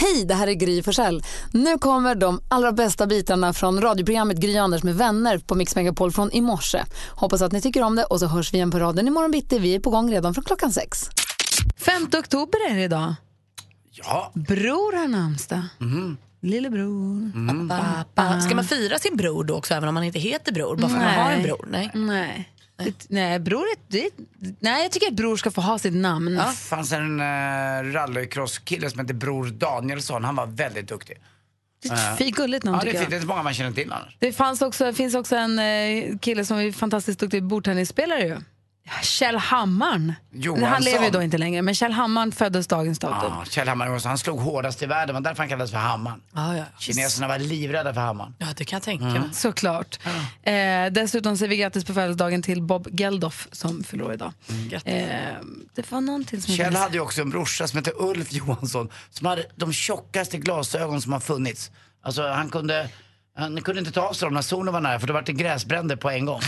Hej, det här är Gry Forssell. Nu kommer de allra bästa bitarna från radioprogrammet Gry Anders med vänner på Mix Megapol från i morse. Hoppas att ni tycker om det och så hörs vi igen på raden imorgon bitti. Vi är på gång redan från klockan sex. 5 oktober är det idag. Ja. Bror har namnsdag. Lillebror. Pappa. Ska man fira sin bror då också, även om man inte heter bror? Bara för att man har en bror? Nej. Nej. Nej, bror är, det, nej, jag tycker att bror ska få ha sitt namn. Det fanns en uh, rallycross-kille som hette Bror Danielsson. Han var väldigt duktig. Det är ett fint gulligt namn Ja, det är fint. Det är inte många man känner till annars. Det fanns också, finns också en eh, kille som är fantastiskt duktig bordtennisspelare ju. Kjell Hammarn. Johansson. Han lever ju då inte längre, men Kjell Hammarn föddes dagens datum. Ja, Kjell Hammar Johansson, han slog hårdast i världen. Var därför han kallades för Hammaren. Ja, ja. Kineserna var livrädda för Hammaren. ja, det kan jag tänka Mm. mig. Såklart. Eh, dessutom säger vi grattis på födelsedagen till Bob Geldof som fyller idag. Eh, det var någonting som Mm. Kjell hade ju också en brorsa som hette Ulf Johansson som hade de tjockaste glasögon som har funnits. Alltså han kunde, han kunde inte ta av sig dem när solen var nära för det var det gräsbränder på en gång.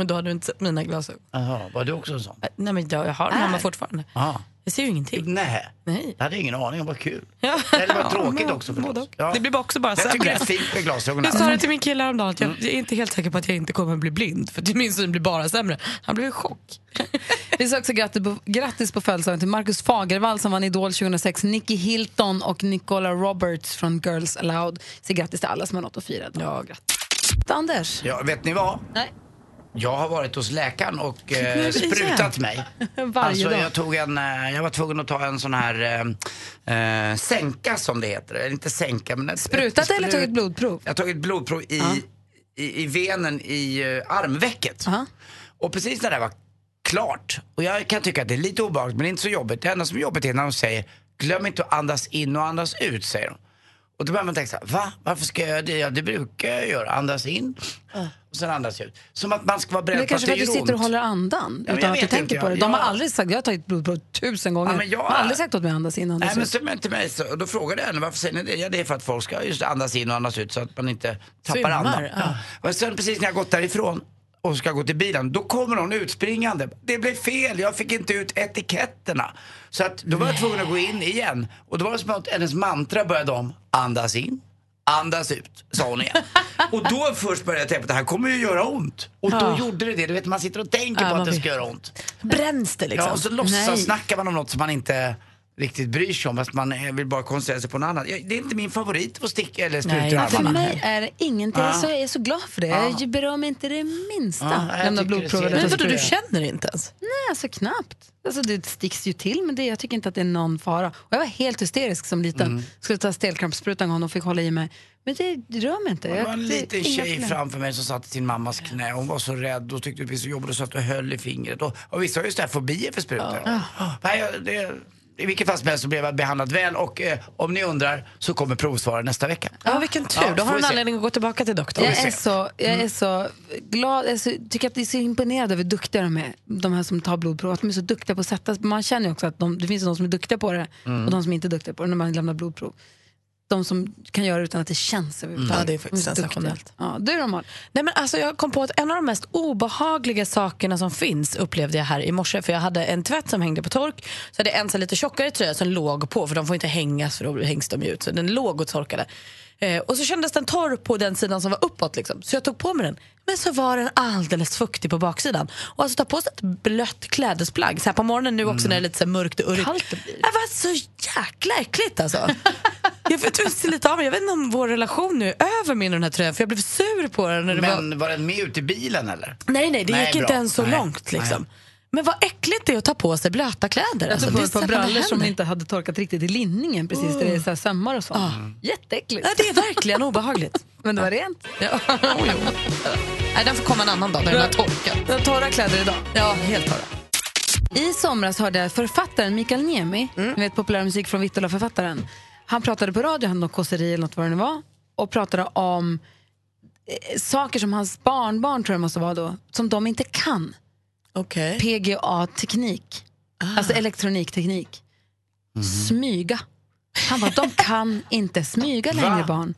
Men då har du inte sett mina glasögon. Jaha, var du också en sån? Äh, Nej, men jag, jag har dem hemma fortfarande. Ja. Jag ser ju ingenting. Nej. Nej. Jag hade ingen aning, vad kul. Ja. Eller vad Ja, tråkigt men- också förstås. Ja. Det blir bara också bara Jag tycker sämre. det är fint med glasögon. Jag sa det till min kille häromdagen att jag, jag är inte helt säker på att jag inte kommer att bli blind för att min syn blir bara sämre. Han blev i chock. Vi säger också grattis på, grattis på födelsedagen till Marcus Fagervall som vann Idol 2006, Nicky Hilton och Nicola Roberts från Girls Aloud. Så grattis till alla som har något att fira. Ja, grattis. Anders? Ja, vet ni vad? Nej. Jag har varit hos läkaren och eh, sprutat mig. Varje alltså, dag. Jag, tog en, eh, jag var tvungen att ta en sån här eh, eh, sänka som det heter. Eller inte sänka men... ett- Sprutat ett eller sprut- tagit blodprov? Jag har tagit blodprov i, i, i venen i eh, armvecket. Och precis när det var klart, och jag kan tycka att det är lite obehagligt men inte så jobbigt. Det enda som är jobbigt är när de säger glöm inte att andas in och andas ut, säger de. Och då börjar man tänka så här, va? Varför ska jag göra det? Ja, det brukar jag göra. Andas in och sen andas ut. Som att man ska vara Men beredd det på att kanske det för att du gör sitter och ont. håller andan Ja, men utan att du tänker på det. De har aldrig sagt, jag har tagit blodprov tusen gånger. Ja, men jag- De har aldrig sagt åt mig att andas in och andas Nej men ut. så, men till mig så, och då frågade jag henne varför säger ni det? Ja det är för att folk ska just andas in och andas ut så att man inte tappar Svimmar, andan. ja. Och sen precis när jag gått därifrån och ska gå till bilen, då kommer någon utspringande. Det blev fel, jag fick inte ut etiketterna. Så att då var jag tvungen att gå in igen. Och då var det som att hennes mantra började om, andas in, andas ut, sa hon igen. och då först började jag tänka på att det här kommer ju göra ont. Och då Ja. gjorde det det. Du vet man sitter och tänker Ja, på att det ska göra ont. Bränns det liksom? Ja, och så Nej. låtsas snackar man om något som man inte riktigt bryr sig om fast man eh, vill bara koncentrera sig på något annat. Ja, Det är inte min favorit att sticka eller spruta Nej, i inte För armarna. mig är det ingenting. Jag, är Ja. så, jag är så glad för det. Ja. Jag berör mig inte det minsta. Ja, jag Lämna tycker det blodprov ser- eller Men vadå, du känner inte ens? Nej, alltså knappt. Alltså, det sticks ju till, men det, jag tycker inte att det är någon fara. Och jag var helt hysterisk som liten. Mm. Skulle ta stelkrampssprutan en gång och fick hålla i mig. Men det, rör mig inte. Det var en liten tjej framför mig som satt i sin mammas knä. Hon var så rädd och tyckte det var så jobbigt och satt och höll i fingret. Och, och vissa har ju sådär fobier för sprutor. Nej, jag- det, I vilket fall som helst så blev jag behandlad väl och eh, om ni undrar så kommer provsvaren nästa vecka. Ja, vilken tur. Ja, Då har du en anledning att gå tillbaka till doktorn. Jag är, så, jag Mm. är så glad, jag är så, tycker att det är så imponerad över hur duktiga de är, de här som tar blodprov. Att de är så duktiga på att sätta, man känner ju också att de, det finns de som är duktiga på det Mm. och de som inte är duktiga på det när man lämnar blodprov. De som kan göra det utan att det känns överhuvudtaget. Ja, det är faktiskt duktiga. sensationellt. Ja, du då? Nej, men alltså, jag kom på att en av de mest obehagliga sakerna som finns upplevde jag här i morse. För Jag hade en tvätt som hängde på tork. Så hade jag en så lite tjockare tröja som låg på, för de får inte hängas för då hängs de ut. Så den låg och torkade. Eh, och så kändes den torr på den sidan som var uppåt. Liksom. Så jag tog på mig den. Men så var den alldeles fuktig på baksidan. Och alltså ta på sig ett blött klädesplagg så här på morgonen nu också när det är lite så mörkt och urrigt. Kallt det blir. Det var så jäkla äckligt alltså. jag vet, visste lite av mig. jag vet inte om vår relation nu är över med den här tröjan för jag blev sur på den. När det var... Men var den med ut i bilen eller? Nej, nej, det Nej, gick bra. inte ens så Nej, långt. Liksom. nej. Men vad äckligt det är att ta på sig blöta kläder. Jag Alltså, tog på det är ett par brallor som inte hade torkat riktigt i linningen precis där det är så här sömmar och sånt. Jätteäckligt. Nej, det är verkligen obehagligt. Men det var rent. Ja. oh. Nej, den får komma en annan dag när den har torkat. Jag har torra kläder idag. Ja, helt torra. I somras hörde jag författaren Mikael Niemi, Mm. ni vet populärmusik från Vittula-författaren. Han pratade på radio, han något kåseri eller något vad det nu var, och pratade om eh, saker som hans barnbarn, tror jag måste vara då, som de inte kan. Okej. PGA-teknik. Alltså elektronikteknik. Smyga. Han bara, de kan inte smyga längre Va? barn.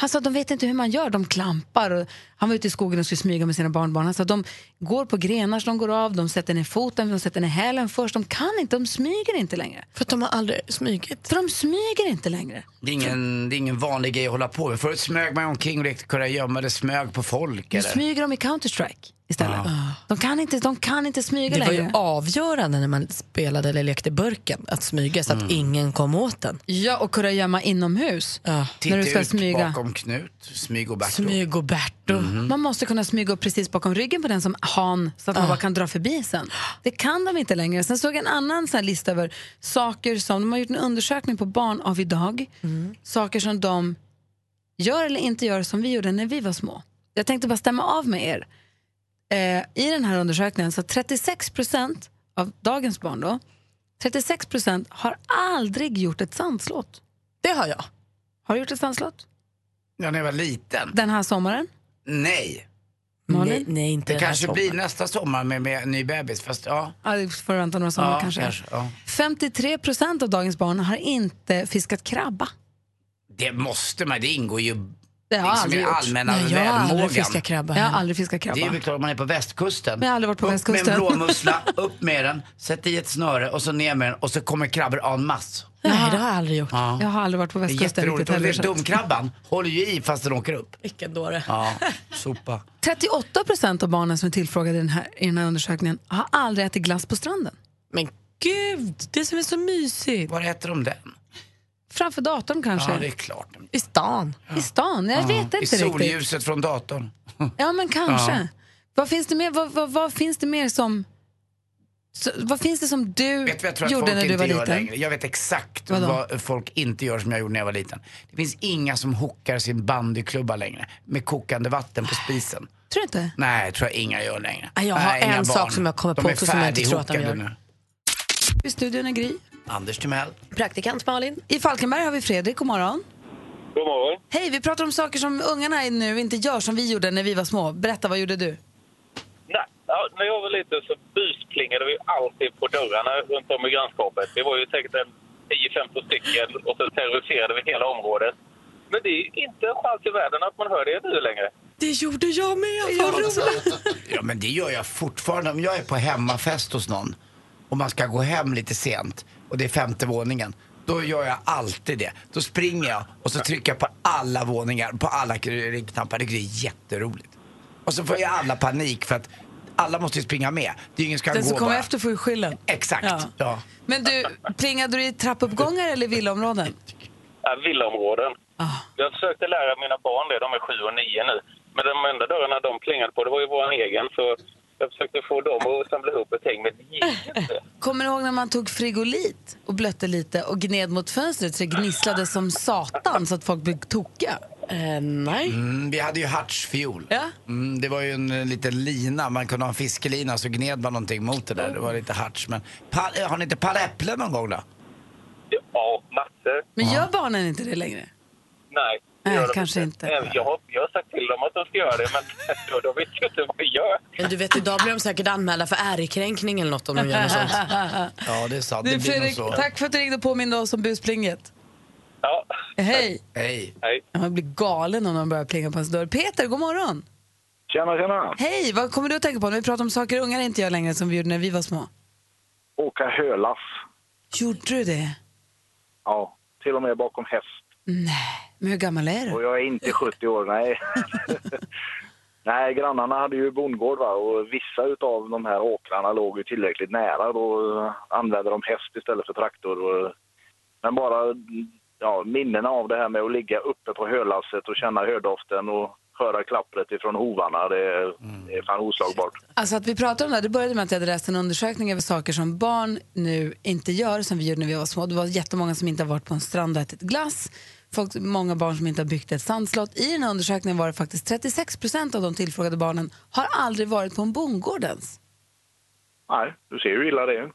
Han sa att de vet inte hur man gör, de klampar. Och han var ute i skogen och skulle smyga med sina barnbarn. Han sa att de går på grenar som de går av, de sätter ner foten, de sätter ner hälen först. De kan inte, de smyger inte längre. För att de har aldrig smugit. För de smyger inte längre. Det är, ingen, det är ingen vanlig grej att hålla på med. Förut smög man omkring och lekte kunna gömma det smög på folk. Nu Eller? smyger de i Counter-Strike istället. De, kan inte, de kan inte smyga Det var längre. ju avgörande när man spelade eller lekte burken att smyga så att ingen kom åt den. Ja, och kunna gömma inomhus. Ja. Titta när du ska ut smyga. bakom Knut, smyg och Berto. Smyg och Berto. Man måste kunna smyga upp precis bakom ryggen på den som han så att man bara kan dra förbi sen. Det kan de inte längre. Sen såg jag en annan här lista över saker som, de har gjort en undersökning på barn av idag. Saker som de gör eller inte gör som vi gjorde när vi var små. Jag tänkte bara stämma av med er. Eh, I den här undersökningen så 36 procent av dagens barn då, 36 procent har aldrig gjort ett sandslott. Det har jag. Har du gjort ett sandslott? Ja, när jag var liten. Den här sommaren? Nej. Malin? Nej, nej, inte Det den här kanske sommaren. blir nästa sommar med, med ny bebis. Fast ja. Ja, det får vänta några somrar ja, kanske. ja. 53 procent av dagens barn har inte fiskat krabba. Det måste man. Det ingår ju Det har jag liksom aldrig gjort. allmänna Nej, jag har aldrig välmågan. fiskat krabba. Jag har aldrig fiskat krabba. Det är väl klart om man är på västkusten. Men jag har aldrig varit på upp västkusten. med en blåmussla, upp med den, sätt i ett snöre och så ner med den och så kommer krabbor en masse. Nej, det har jag aldrig gjort. Ja. Jag har aldrig varit på Det är västkusten jätteroligt. riktigt Och heller. att- Domkrabban håller ju i fast den åker upp. Vilken dåre. Ja, sopa. 38 procent av barnen som är tillfrågade i den, här, i den här undersökningen har aldrig ätit glass på stranden. Men gud, det som är så mysigt. Var äter de den? Framför datorn kanske. Ja, det är klart. I stan. I stan, jag vet I inte riktigt. solljuset från datorn. Ja, men kanske. Vad finns det mer, vad, vad, vad finns det mer som... Så, vad finns det som du Vet jag att gjorde när du var gör liten? längre? Jag vet exakt Vadå? vad folk inte gör som jag gjorde när jag var liten. Det finns inga som hookar sin bandyklubba längre med kokande vatten på spisen. Tror du inte? Nej, tror jag inga gör längre. Ja, jag har Nej, en barn. sak som jag kommer på också som jag inte tror att de gör. nu. I studion är Gry. Anders Timell. Praktikant Malin. I Falkenberg har vi Fredrik, god morgon. God morgon. Hej, vi pratar om saker som ungarna nu inte gör som vi gjorde när vi var små. Berätta, vad gjorde du? Nej, ja, när jag var liten så busplingade vi alltid på dörrarna runt om i grannskapet. Vi var ju säkert en 10-15 stycken och så terroriserade vi hela området. Men det är inte en chans i världen att man hör det nu längre. Det gjorde jag med. Roligt. Ja, men det gör jag fortfarande. Om jag är på hemmafest hos någon och man ska gå hem lite sent och det är femte våningen. Då gör jag alltid det. Då springer jag och så trycker jag på alla våningar, på alla knappar. Det är jätteroligt. Och så får jag alla panik för att alla måste ju springa med. Det är ju ingen som kan Den gå som kommer bara. efter får ju skyllen. Exakt. Ja. Ja. Men du, plingade du i trappuppgångar eller villaområden? Ja, villaområden. Ah. Jag försökte lära mina barn det, de är sju och nio nu. Men de enda dörrarna de plingade på, det var ju vår egen. Så jag försökte få dem att samla ihop ett gäng, men det gick inte. Kommer du ihåg när man tog frigolit och blötte lite och gned mot fönstret så det gnisslade som satan så att folk blev tokiga? Eh, nej. Mm, vi hade ju hartsfiol. Ja. Mm, det var ju en eh, liten lina, man kunde ha en fiskelina så gned man någonting mot det där. Det var lite harts. Men pa- har ni inte paräpplen någon gång då? Ja, massor. Men gör barnen inte det längre? Nej. Det Nej, de kanske inte. Eh, Jag har, jag har sagt till dem att de ska göra det, men de vet ju inte vad vi gör. Men du vet, idag blir de säkert anmälda för ärekränkning eller något om de gör något sånt. Ja, det är sant. Du det blir Fredrik, så. tack för att du ringde och påminde oss om busplinget. Ja. Hej! Hej. Hej. Man blir galen om någon börjar plinga på ens dörr. Peter, god morgon! Tjena, tjena. Hej, vad kommer du att tänka på när vi pratar om saker ungar inte gör längre som vi gjorde när vi var små? Åka hölass. Gjorde du det? Ja, till och med bakom häst. Nej, men hur gammal är du? Och jag är inte 70 år, nej. nej, grannarna hade ju bondgård va? och vissa utav de här åkrarna låg ju tillräckligt nära. Då använde de häst istället för traktor. Men bara ja, minnena av det här med att ligga uppe på hölasset och känna hördoften och höra klappret ifrån hovarna, det är, det är fan oslagbart. Alltså att vi pratar om det här, det började med att jag hade läst en undersökning över saker som barn nu inte gör som vi gjorde när vi var små. Det var jättemånga som inte har varit på en strand och ätit glass. Folk, många barn som inte har byggt ett sandslott. I den här undersökningen var det faktiskt 36 procent av de tillfrågade barnen har aldrig varit på en bondgård ens. Nej, du ser hur illa det är.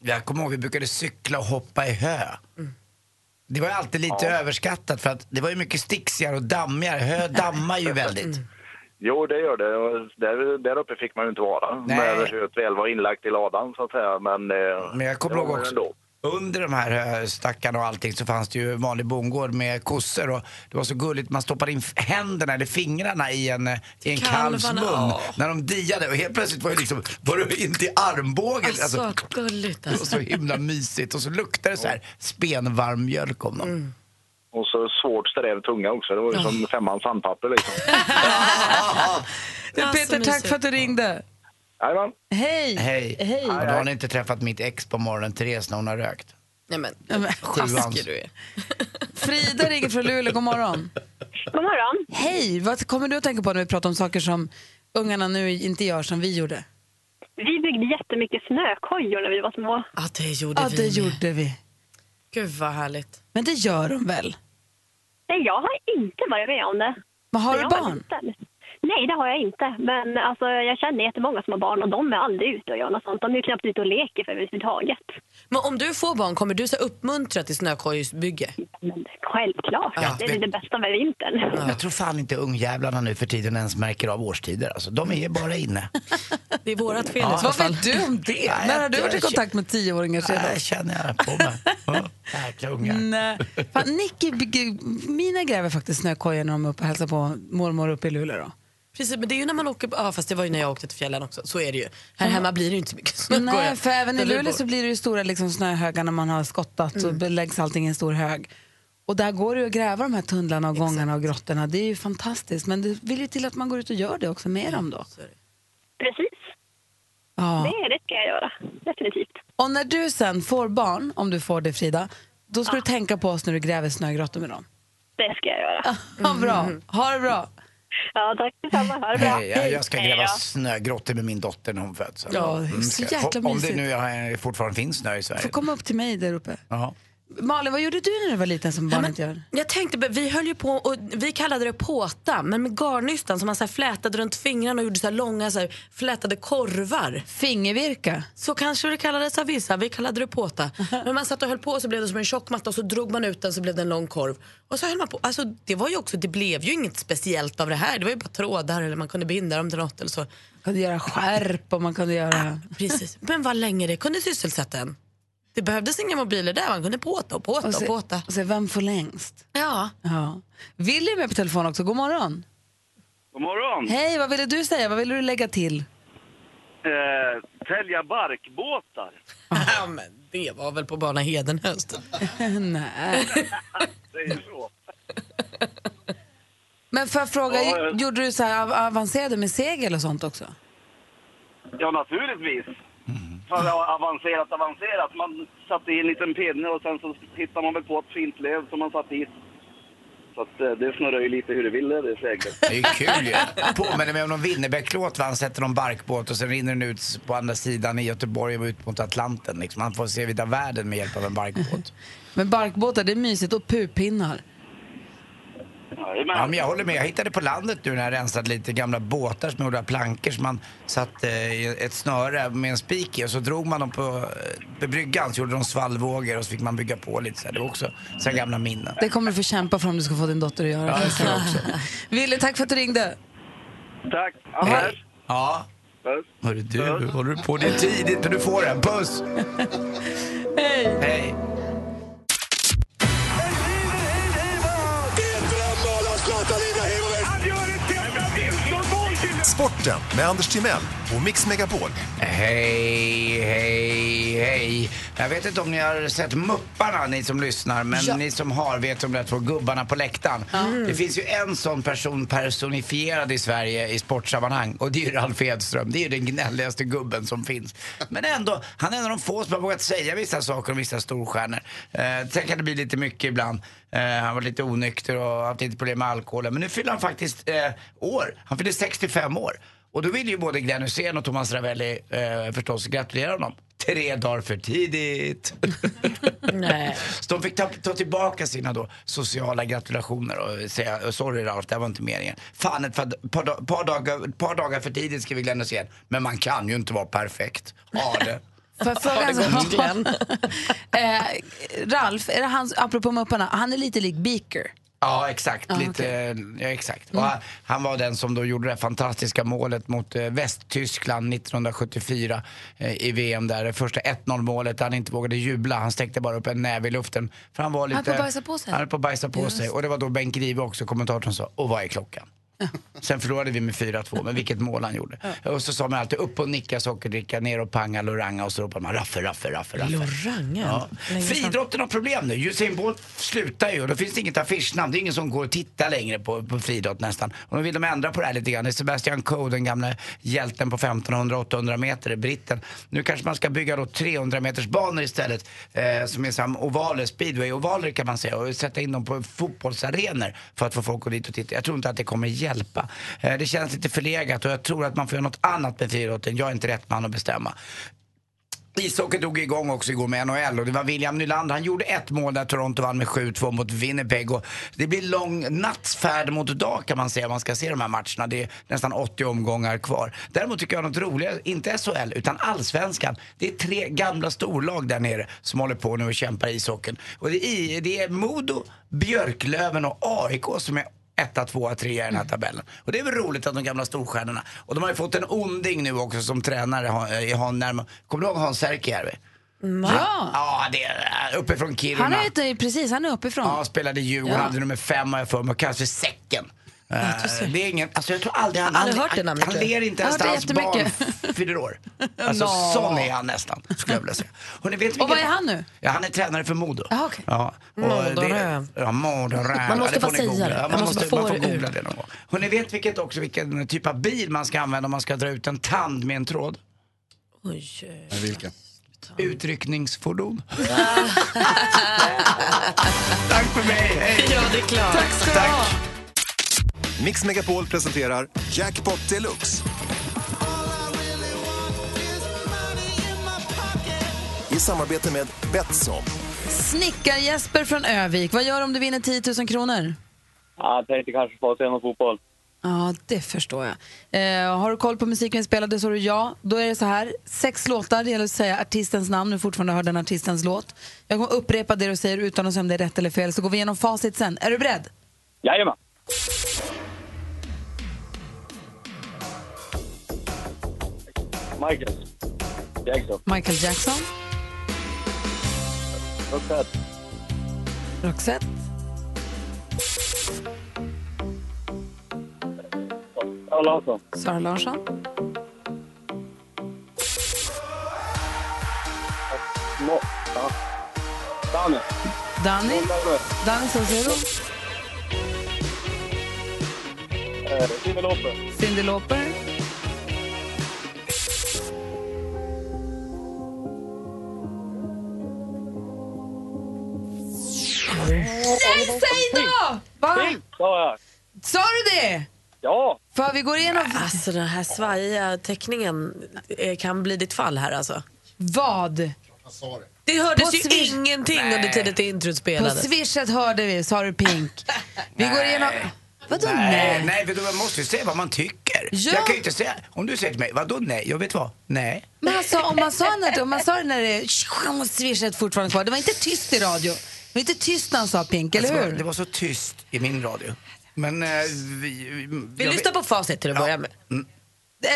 Jag kommer ihåg vi brukade cykla och hoppa i hö. Det var ju alltid lite överskattat för att det var ju mycket sticksigare och dammigare. Hö dammar ju väldigt. Jo, det gör det. Och Där, där uppe fick man ju inte vara. Nej. När höet väl var inlagt i ladan så att säga. Men, eh, Men jag kommer ihåg också, ändå. Under de här eh, stackarna och allting så fanns det ju vanlig bondgård med kossor och det var så gulligt, man stoppade in händerna eller fingrarna i en, eh, i en kalvs mun ja. när de diade och helt plötsligt var det liksom, var det in till armbågen. Alltså, gulligt det var alltså. så himla mysigt och så luktade det så här spenvarm mjölk om dem. Och så svårt sträv tunga också. Det var ju som femmans sandpapper liksom. Peter, tack mysigt. för att du ringde. Jajamän. Hej! Hej. Hej. Och då har ni inte träffat mitt ex på morgonen, Therese, när hon har rökt. Nej, men, taskig du är. Frida ringer från Luleå, god morgon. God morgon. Hej! Vad kommer du att tänka på när vi pratar om saker som ungarna nu inte gör som vi gjorde? Vi byggde jättemycket snökojor när vi var små. Ja, det gjorde Ja, vi det med. gjorde vi. Gud vad härligt. Men det gör de väl? Nej, jag har inte varit med om det. Men har du jag var barn? liten. Nej, det har jag inte. Men alltså, jag känner jättemånga som har barn och de är aldrig ute och gör något sånt. De är ju knappt ute och leker för överhuvudtaget. Men om du får barn, kommer du så uppmuntra till snökojsbygge? Men självklart, Ja, det är men- det bästa med vintern. Jag tror fan inte ungjävlarna nu för tiden ens märker av årstider. Alltså, de är ju bara inne. Det är vårat fel Ja. Vad vet du om det? Nej, När har du varit i kontakt med tioåringar sedan? Det känner jag på mig. Ja, Jäkla ungar. Nej. Fan, Nicky, mina gräver faktiskt snökojor när de är uppe och hälsar på mormor uppe i Luleå. Precis, men det är ju när man åker, ja fast det var ju när jag åkte till fjällen också, så är det ju. Här hemma blir det ju inte så mycket snökojor. Nej, för även i Luleå så blir det ju stora liksom, snöhögar när man har skottat Mm. så läggs allting i en stor hög. Och där går det ju att gräva de här tunnlarna och gångarna och grottorna. Det är ju fantastiskt. Men det vill ju till att man går ut och gör det också med dem då. Precis, Ja. det, det ska jag göra. Definitivt. Och när du sen får barn, om du får det Frida, då ska du tänka på oss när du gräver snögrottor med dem. Det ska jag göra. Ha bra, ha det bra. Ja, tack detsamma. Ha det bra. Hej, jag, jag ska gräva snögrottor med min dotter när hon föds. Ja, det är så jäkla Om det mysigt. nu eh, fortfarande finns snö i Sverige. Får komma upp till mig där uppe. Ja. Malin, vad gjorde du när du var liten som barn inte gör? Jag tänkte, vi höll ju på och vi kallade det påta, men med garnnystan som man så flätade runt fingrarna och gjorde så långa så flätade korvar. Fingervirka. Så kanske det kallades av vissa, vi kallade det påta. Men man satt och höll på så blev det som en tjock matta och så drog man ut den så blev det en lång korv. Och så höll man på. Alltså, det, var ju också, det blev ju inget speciellt av det här, det var ju bara trådar eller man kunde binda dem till något eller så. Man kunde göra skärp och man kunde göra... Precis. Men vad länge det kunde sysselsätta en. Det behövdes inga mobiler där, man kunde påta och påta Och och, se, påta. och se vem får längst. Ja. Ja. Willy är med på telefon också. God morgon. God morgon! Hej, vad ville du säga? Vad ville du lägga till? Eh, sälja barkbåtar. ja, men det var väl på bana Hedenhöst. Nej. Det är ju så. Men för att fråga, Ja, jag- gjorde du så här av- avancerade med segel och sånt också? Ja, naturligtvis. För det var avancerat, avancerat. Man satte i en liten pinne och sen så hittade man väl på ett fint löv som man satt dit. Så att eh, det snurrar ju lite hur det ville, det seglet. Det är kul ju. Påminner mig om någon Winnerbäcklåt va? Han sätter någon barkbåt och sen rinner den ut på andra sidan i Göteborg och ut mot Atlanten. Liksom. Han får se vida världen med hjälp av en barkbåt. Men barkbåtar, det är mysigt. Och pupinnar. Ja, men jag håller med. Jag hittade på landet nu när jag rensade lite gamla båtar som gjorde av plankor som man satte i ett snöre med en spik i och så drog man dem på, eh, på bryggan så gjorde de svallvågor och så fick man bygga på lite så här. Det var också så här gamla minnen. Det kommer du få kämpa för om du ska få din dotter att göra. Ja, det tror jag också. Ville, tack för att du ringde. Tack! Anders! Ja. Puss. Hörru du, håller du på? Det är tidigt men du får en. Puss! Hej! Hej! Sporten med Anders Timell och Mix Megapol. Hej, hej, hej. Jag vet inte om ni har sett Mupparna, ni som lyssnar, men Ja. ni som har vet om de där två gubbarna på läktaren. Det finns ju en sån person personifierad i Sverige i sportsammanhang och det är ju Ralf Edström. Det är ju den gnälligaste gubben som finns. Men ändå, han är en av de få som har vågat säga vissa saker om vissa storstjärnor. Eh, sen kan det bli lite mycket ibland. Eh, han var lite onykter och haft lite problem med alkoholen. Men nu fyller han faktiskt eh, år. Han fyller 65 år. Och då vill ju både Glenn Hysén och Thomas Ravelli eh, förstås gratulera honom. Tre dagar för tidigt. Nej. Så de fick ta, ta tillbaka sina då sociala gratulationer och säga sorry Ralf, det var inte meningen. Fan, ett par, par, da- par, dagar, par dagar för tidigt skriver Glenn Hysén. Men man kan ju inte vara perfekt. Ha det. Får jag fråga en sak? eh, Ralf, är det hans, apropå Mupparna, han är lite lik Beaker. Ja, exakt. Ah, lite, ja, exakt. Och han, han var den som då gjorde det fantastiska målet mot eh, Västtyskland 1974 eh, i VM där. Det första 1-0 målet där han inte vågade jubla. Han sträckte bara upp en näve i luften. För han var lite... höll på att bajsa på sig. Han höll på att bajsa på sig. Och det var då Bengt Grive också, kommentatorn, sa och vad är klockan? Sen förlorade vi med 4-2, men vilket mål han gjorde. Och så sa man alltid upp och nicka sockerdricka, ner och panga Loranga och så ropade man raffe, raffe, raffe, raffe. Loranga? Ja. Friidrotten har problem nu. Usain Bolt slutar ju och då finns det inget affischnamn. Det är ingen som går och tittar längre på, på friidrott nästan. Och då vill de ändra på det här lite grann. Det är Sebastian Coe, den gamla hjälten på 1500-800 meter, britten. Nu kanske man ska bygga då 300 meters banor istället. Eh, som är som ovaler, speedway-ovaler kan man säga. Och sätta in dem på fotbollsarenor för att få folk att gå dit och titta. Jag tror inte att det kommer hjälpa hjälpa. Eh, det känns lite förlegat och jag tror att man får göra något annat med friidrotten. Jag är inte rätt man att bestämma. Ishockey drog igång också igår med NHL och det var William Nylander. Han gjorde ett mål där Toronto vann med 7-2 mot Winnipeg. Och det blir lång nattsfärd mot dag kan man säga om man ska se de här matcherna. Det är nästan 80 omgångar kvar. Däremot tycker jag något roligare, inte SHL utan Allsvenskan. Det är tre gamla storlag där nere som håller på nu och kämpar i ishockeyn. Och det är, det är Modo, Björklöven och AIK som är etta, tvåa, trea i den här tabellen. Och det är väl roligt att de gamla storstjärnorna. Och de har ju fått en onding nu också som tränare. Han- i Han, närmare. Kommer du ihåg Hans Särkijärvi? Ja. Ja, det är uppifrån Kiruna. Han är inte, precis, han är uppifrån. Ja, spelade i Djurgården, Ja. hade nummer fem har jag för mig, och kallas för Säcken. Eh, det är ingen, alltså jag tror aldrig han, han, hört det namnet, han ler inte ens har när hört hans det barn fyller år. Alltså Nå. sån är han nästan, skulle jag vilja säga. Hörrni, vet Och vad vilken- är han nu? Ja, han är tränare för Modo. Jaha, okej. Ja. Modorö. det- Ja, Modorö. Man måste Ja, får få ni säga googla. det. Ja, Jag Man måste få man får det ur. googla det någon gång. Hörni, vet vilket också vilken typ av bil man ska använda om man ska dra ut en tand med en tråd? Oj. Vilka? Utryckningsfordon. Tack för mig, hej! Ja, det är klart. Tack ska du ha. Mix Megapol presenterar Jackpot Deluxe. I samarbete med Betsson. Snickar-Jesper från Övik, vad gör du om du vinner 10 000 kronor? Jag tänkte kanske få se någon fotboll. Ja, det förstår jag. Eh, har du koll på musiken vi spelade så du ja. Då är det så här, sex låtar, det gäller att säga artistens namn, du fortfarande hör den artistens låt. Jag kommer upprepa det du säger utan att säga om det är rätt eller fel, så går vi igenom facit sen. Är du beredd? Jajamän. Michael. Jackson. Michael Jackson, Roxette. Roxette, Sara Larsson. Sara Larsson, Mo... Ja. Danny, Danne. Danny Saucedo, Simon Lope. Cyndi Lauper, vi går igenom... Alltså den här svajiga teckningen eh, kan bli ditt fall här alltså. Vad? Det hördes På ju Swish- ingenting under tiden till introt På spelades. swishet hörde vi, sa du pink. Vi går igenom... Vadå Nej, nej? nej, man måste ju säga vad man tycker. Ja. Jag kan ju inte säga, om du säger till mig, vadå nej? Jag vet vad, nej. Men alltså, om man sa, när, om man sa det när det swishet fortfarande kvar, det var inte tyst i radio. Det var inte tyst när han sa pink, eller Alltså, hur? Det var så tyst i min radio. Men eh, vi... Vi lyssnar på facit till att börja med.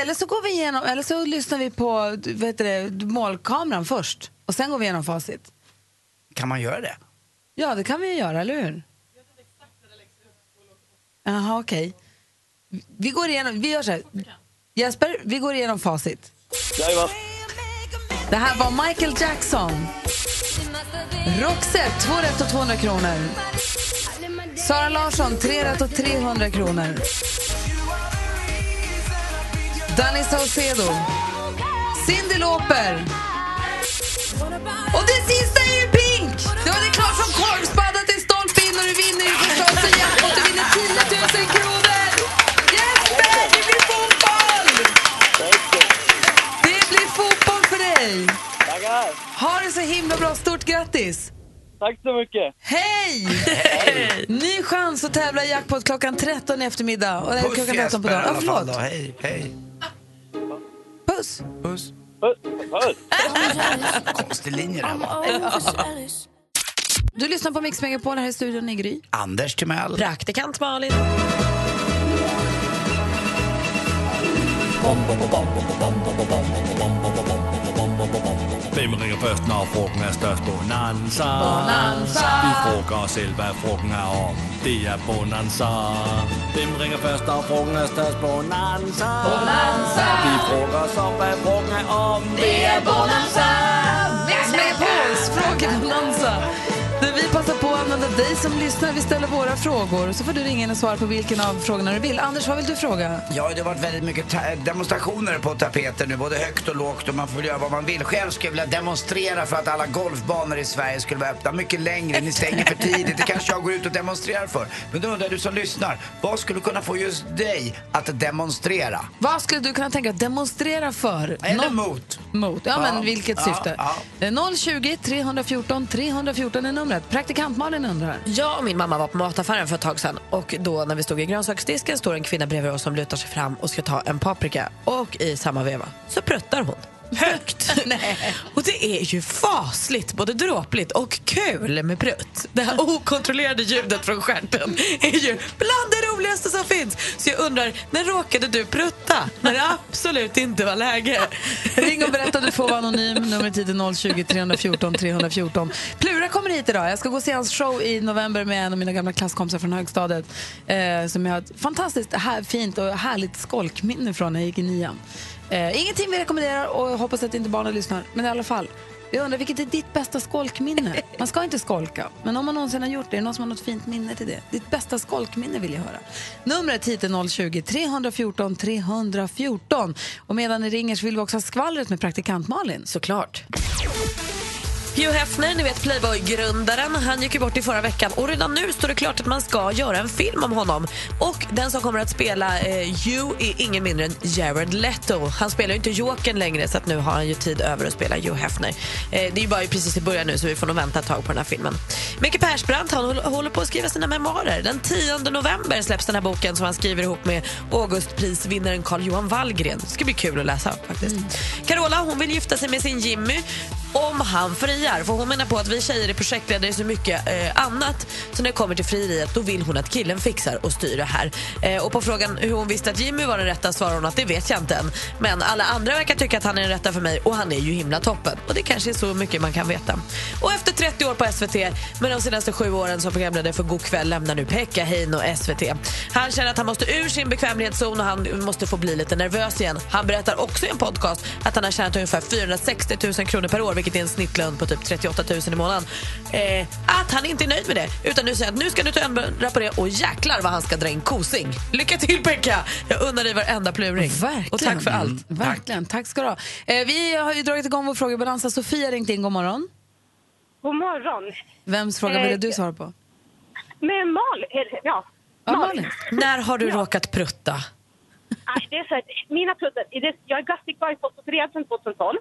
Eller så går vi igenom, eller så lyssnar vi på vad heter det, målkameran först. Och sen går vi igenom facit. Kan man göra det? Ja, det kan vi ju göra, eller hur? Jaha, okej. Vi går igenom, vi gör så här. Jesper, vi går igenom facit. Jajamän. Det här var Michael Jackson. Roxette, 2 rätt och 200 kronor. Sara Larsson, 3 rätt och 300 kronor. Danny Saucedo. Cyndi Lauper. Och det sista är ju Pink! Det var det klart som korvspadda till stolpe in och du vinner ju förstås en jackpot. Du vinner 10 000 kronor! Jesper, det blir fotboll! Det blir fotboll för dig! Tackar. Ha det så himla bra. Stort grattis! Tack så mycket. Hej! Ny chans att tävla i jackpot klockan 13 i eftermiddag. Och, Puss klockan 13 på dagen. Fall förlåt. då. Hej, hej. Puss! Puss. Puss. Puss. Konstig linje det här var. Du lyssnar på Mix Megapol här i studion i Gry. Anders Timell. Praktikant Malin. Hvem ringer først, når frugten er størst? Bonanza. Bonanza. Vi frugger os selv, hvad frugten er om. Det er Bonanza. Hvem ringer først, når frugten er størst? Bonanza. Bonanza. Vi frugger os om, hvad frugten er om. Det är Bonanza! Mix Megapols frågebonanza. Vi passar på att använda dig som lyssnar. Vi ställer våra frågor så får du ringa in och svara på vilken av frågorna du vill. Anders, vad vill du fråga? Ja, det har varit väldigt mycket demonstrationer på tapeten nu, både högt och lågt och man får göra vad man vill. Själv skulle jag vilja demonstrera för att alla golfbanor i Sverige skulle vara öppna mycket längre. Ni stänger för tidigt, det kanske jag går ut och demonstrerar för. Men då undrar du som lyssnar, vad skulle kunna få just dig att demonstrera? Vad skulle du kunna tänka att demonstrera för? Eller Nå- mot? Mot, ja, Ja, men vilket ja, syfte? ja. Eh, 020 314 314 är numret. Praktikant Malin undrar. Jag och min mamma var på mataffären för ett tag sedan och då när vi stod i grönsaksdisken står en kvinna bredvid oss som lutar sig fram och ska ta en paprika och i samma veva så pruttar hon. Högt! Och det är ju fasligt, både dråpligt och kul med prutt. Det här okontrollerade ljudet från stjärten är ju bland det roligaste som finns. Så jag undrar, när råkade du prutta? När det absolut inte var läge. Ring och berätta, du får vara anonym. Numret hit är 020 314 314. Plura kommer hit idag. Jag ska gå och se hans show i november med en av mina gamla klasskompisar från högstadiet. Eh, som jag har ett fantastiskt här, fint och härligt skolkminne från när jag gick i nian. Eh, ingenting vi rekommenderar och jag hoppas att inte barnen lyssnar. Men i alla fall. Jag undrar, vilket är ditt bästa skolkminne? Man ska inte skolka, men om man någonsin har gjort det, är det någon som har något fint minne till det? Ditt bästa skolkminne vill jag höra. Numret hit är 020 314 314. Och medan ni ringer så vill vi också ha skvallret med praktikant Malin. Såklart. Hugh Hefner, ni vet Playboy-grundaren, han gick ju bort i förra veckan och redan nu står det klart att man ska göra en film om honom. Och den som kommer att spela eh, Hugh är ingen mindre än Jared Leto. Han spelar ju inte Jokern längre så att nu har han ju tid över att spela Hugh Hefner. Eh, det är ju bara precis i början nu så vi får nog vänta ett tag på den här filmen. Micke Persbrandt han håller- på att skriva sina memoarer. Den 10 november släpps den här boken som han skriver ihop med Augustprisvinnaren Carl-Johan Wallgren. Det ska bli kul att läsa faktiskt. Carola hon vill gifta sig med sin Jimmy om han friar. För hon menar på att vi tjejer är projektledare i så mycket eh, annat. Så när det kommer till frieriet då vill hon att killen fixar och styr det här. Eh, och på frågan hur hon visste att Jimmy var den rätta svarar hon att det vet jag inte än. Men alla andra verkar tycka att han är den rätta för mig och han är ju himla toppen. Och det kanske är så mycket man kan veta. Och efter 30 år på SVT med de senaste sju åren som programledare för God kväll lämnar nu Pekka Heino SVT. Han känner att han måste ur sin bekvämlighetszon och han måste få bli lite nervös igen. Han berättar också i en podcast att han har tjänat ungefär 460 000 kronor per år vilket är en snittlön på typ 38 000 i månaden. Eh, att han inte är nöjd med det utan nu säger att nu ska du ta ändra på det och jäklar vad han ska dra in kosing. Lycka till Pekka! Jag undrar dig varenda pluring. Verkligen. Och tack för allt. Verkligen. Tack ska du ha. Eh, vi har ju dragit igång vår frågebalans. Sofia ringt in. God morgon. God morgon. Vems fråga ville du svara på? Med Malin, eh, ja. Ja, Malin. När har du råkat prutta? Nej, det är så här, mina pruttar, jag är gastric bypass-opererad sedan 2012.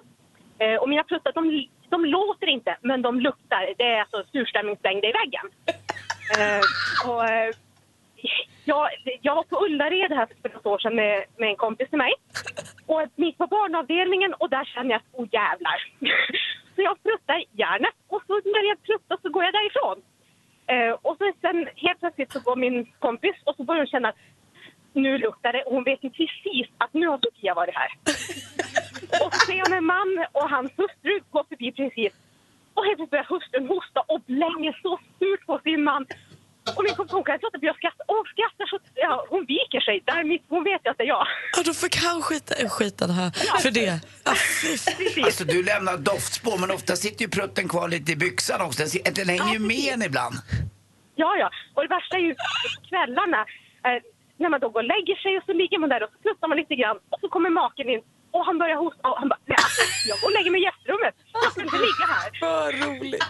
Eh, och mina pruttar, de, de låter inte, men de luktar. Det är alltså surströmmingslängd i väggen. Eh, och, eh, jag, jag var på Ullared här för något år sedan med, med en kompis till mig. Och mitt på barnavdelningen och där känner jag att oh jävlar. så jag pruttar järnet och så när jag pruttar så går jag därifrån. Eh, och så sen helt plötsligt så går min kompis och så börjar hon känna att nu luktar det och hon vet ju precis att nu har Sofia varit här och så ser hon en man och hans hustru går förbi precis. Och helt plötsligt börjar hustrun hosta och blänger så surt på sin man. Och min kompis hon kan inte låta bli att skratta. Och hon skrattar så ja, hon viker sig. Där mitt, hon vet ju att det är jag. Ja, då fick han skita, skiten här för det. Alltså du lämnar doftspår men ofta sitter ju prutten kvar lite i byxan också. Den, den hänger ju med en ibland. Ja, ja. Och det värsta är ju kvällarna. Eh, när man då går och lägger sig och så ligger man där och så pruttar man lite grann. Och så kommer maken in och han börjar hosta och han bara, nej, alltså, jag går och lägger mig i gästrummet. Jag ska inte ligga här. Vad roligt.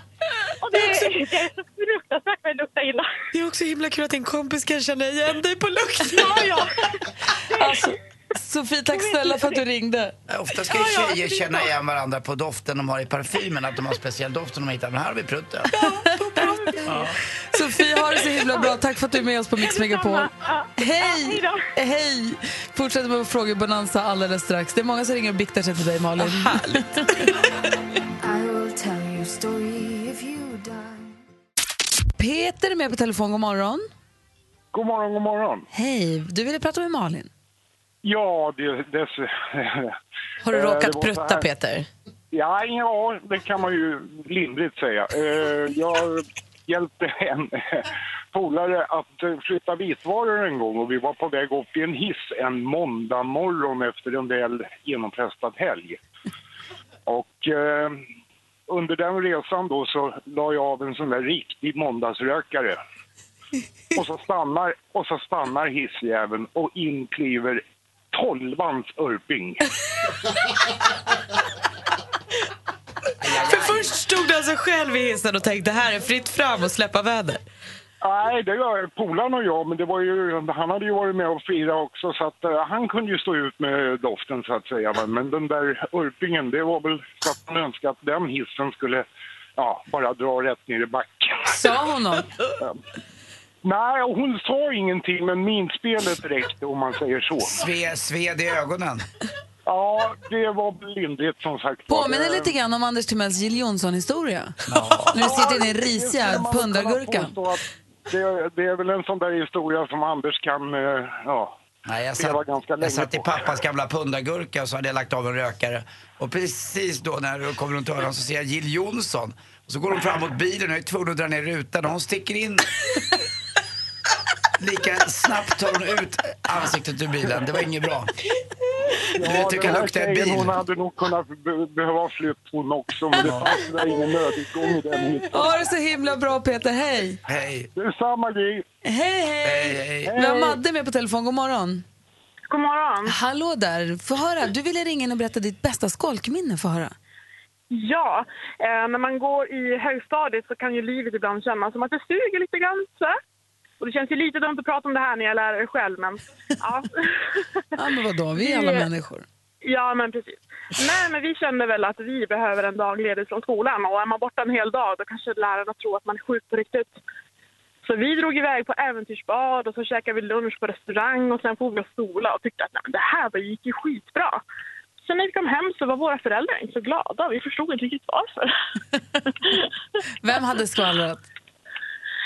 Och det, det är så fruktansvärt vad det luktar illa. Det är också himla kul att din kompis kan känna igen dig på lukten. Ja, ja. Alltså, Sofie, tack snälla för att du ringde. Ofta ska ju tjejer känna igen varandra på doften de har i parfymen, att de har speciell doft som de hittar. Men här har vi prutten. Sofie, har det så himla bra. Tack för att du är med oss på Mix Megapol. Ja. Hej! Hej! Fortsätter med frågebonanza alldeles strax. Det är många som ringer och biktar sig till dig, Malin. Peter är med på telefon. God morgon. God morgon, god morgon. Hej, du ville prata med Malin. Ja, det... det Har du Eh, råkat prutta. Peter? Ja, ja, det kan man ju lindrigt säga. Eh, Jag hjälpte en polare att eh, flytta vitvaror en gång och vi var på väg upp i en hiss en måndag morgon efter en väl genomprestad helg. Och eh, under den resan då så la jag av en sån där riktig måndagsrökare. Och så stannar, och så stannar hissjäveln och in kliver tolvans Örping. För först stod du alltså själv i hissen och tänkte här är fritt fram och släppa väder. Nej, det var polaren och jag, men det var ju, han hade ju varit med och firat också så att eh, han kunde ju stå ut med doften så att säga. va. Men den där Örpingen, det var väl så att man önskade att den hissen skulle ja, bara dra rätt ner i backen. Sa hon något? Nej, hon sa ingenting, men minspelet räckte om man säger så. Sve, sved i ögonen. Ja, det var lindrigt som sagt. Påminner lite grann om Anders Timells Jill Johnson-historia. När du sitter i din risiga pundargurka. Det, det är väl en sån där historia som Anders kan, eh, ja, Nej, jag satt, jag satt i pappas gamla pundargurka och så hade jag lagt av en rökare. Och precis då när jag kommer runt hörnan så ser jag Jill Johnson. Och så går hon fram mot bilen och jag är tvungen att dra ner rutan och hon sticker in. Lika snabbt tar hon ut ansiktet ur bilen. Det var inget bra. Du vet hur kan lukta en tjejen, bil. Hon hade nog kunnat be behöva flytt hon också, men det fanns där ingen nödutgång i den hytten. Ha det så himla bra Peter, hej! Hej! Detsamma Gry! Hej, hej! Vi har Madde med på telefon, god morgon. God morgon. Hallå där, få höra. Du ville ringa in och berätta ditt bästa skolkminne, få höra. Ja, eh, när man går i högstadiet så kan ju livet ibland kännas som att det suger lite grann. Så. Och det känns ju lite dumt att prata om det här när jag är lärare själv, men ja. Ja, men vadå, vi är alla människor. Ja, men precis. Nej, men vi kände väl att vi behöver en dag ledigt från skolan och är man borta en hel dag då kanske lärarna tror att man är sjuk på riktigt. Så vi drog iväg på äventyrsbad och så käkade vi lunch på restaurang och sen får vi sola och tyckte att Nej, men det här gick ju skitbra. Sen när vi kom hem så var våra föräldrar inte så glada. Vi förstod inte riktigt varför. Vem hade skvallrat?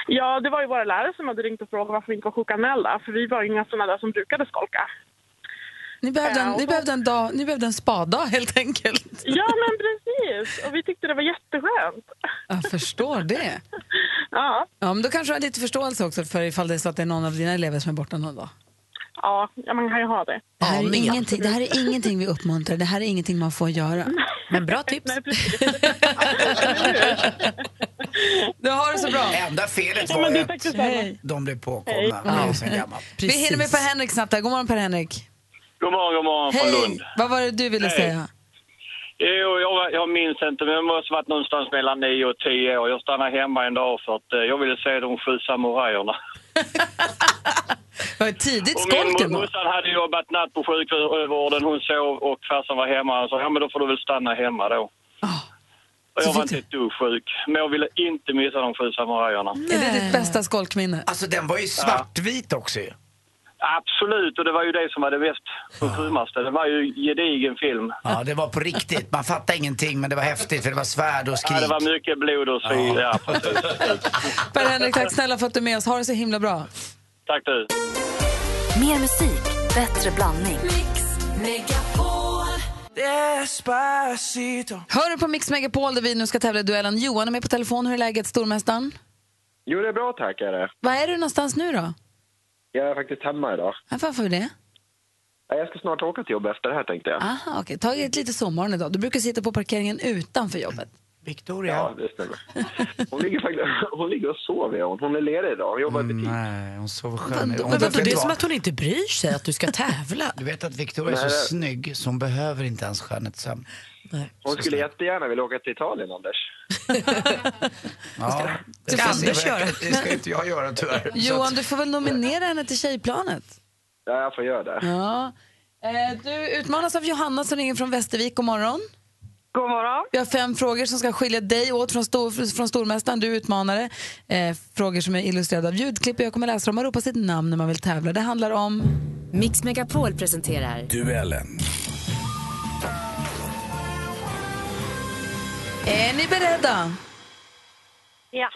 Ja, det var ju våra lärare som hade ringt och frågat varför vi inte var sjukanmälda. För vi var inga sådana där som brukade skolka. Ni behövde, en, ni, behövde en dag, ni behövde en spadag helt enkelt. Ja, men precis. Och vi tyckte det var jätteskönt. Jag förstår det. Ja. Ja, men då kanske du har lite förståelse också för ifall det är så att det är någon av dina elever som är borta någon dag. Ja, ja man kan ju ha det. Det här, är ingenting, det här är ingenting vi uppmuntrar, det här är ingenting man får göra. Men bra tips. Nej, precis. Du har det så bra. Enda felet Ja, var men ju att de blev påkomna. Det är sen gammalt. Vi hinner med Per-Henrik snabbt här. God morgon Per-Henrik. God morgon, god morgon från Hej! Lund. Vad var det du ville Hej. säga? Jo, jag, jag minns inte, men det måste varit någonstans mellan 9 och 10 år. Jag stannade hemma en dag för att eh, jag ville se de sju samurajerna. Det var ett tidigt Och min skolk ändå. morsan hade jobbat natt på sjukhusvården. Hon sov och farsan var hemma. Han sa, ja men då får du väl stanna hemma då. Och jag var inte ett dugg sjuk. Men jag ville inte missa de sju samurajerna. Är det ditt bästa skolkminne? Alltså den var ju svartvit också ju. Absolut, och det var ju det som var det mest skymmaste. Det var ju gedigen film. Ja, det var på riktigt. Man fattade ingenting, men det var häftigt för det var svärd och skrik. Ja, det var mycket blod och svin. Ja. precis. Per-Henrik, tack snälla för att du är med oss. Ha det så himla bra. Tack du. Mer musik, bättre blandning. Hör du på Mix Megapol där vi nu ska tävla i duellen. Johan är med på telefon. Hur är läget, stormästaren? Jo, det är bra tack. Är det. Var är du någonstans nu då? Jag är faktiskt hemma idag. Varför det? Ja, Jag ska snart åka till jobb efter det här tänkte jag. Aha, okej. Tagit lite sovmorgon idag. Du brukar sitta på parkeringen utanför jobbet. Victoria. Ja, det stämmer. Hon ligger, faktiskt, hon ligger och sover. ja. Hon är ledig idag. Hon jobbar i butik. Nej, hon sover skön. Men Hon- vadå, vet det är som att hon inte bryr sig att du ska tävla. Du vet att Victoria är så Nej, det- snygg så hon behöver inte ens skönhetssömn. Hon skulle jättegärna vilja åka till Italien, Anders. Ja, Det får Anders göra. Det ska inte jag göra tyvärr. Så Johan, att- du får väl nominera henne till Tjejplanet? Ja, jag får göra det. Ja. Eh, Du utmanas av Johanna som ringer från Västervik. God morgon. God morgon. Vi har fem frågor som ska skilja dig åt från, stor, från stormästaren. Du är utmanare. Eh, frågor som är illustrerade av ljudklipp. Jag kommer läsa dem och ropa sitt namn när man vill tävla. Det handlar om... Mix Megapol presenterar Duellen. Är ni beredda? Ja.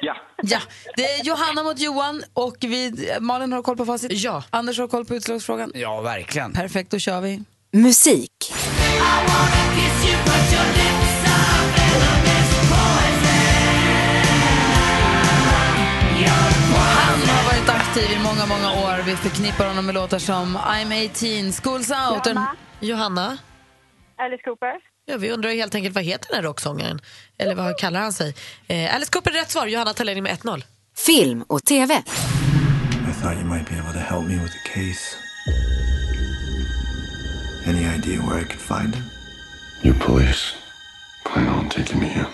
Ja. Ja, det är Johanna mot Johan och vi, Malin har koll på facit. Ja. Anders har koll på utslagsfrågan. Ja, verkligen. Perfekt, då kör vi. Musik. Har varit aktiv i många, många år. Vi förknippar honom med låtar som I'm 18, School's Out. Johanna. Johanna? Alice Cooper. Ja, vi undrar helt enkelt vad heter den här rocksångaren? Eller vad kallar han sig? Eh, Alice Cooper är rätt svar. Johanna tar ledning med 1-0. Film och TV. I thought you might be able to help me with the case. Any idea where I could find him? You police plan on taking me in.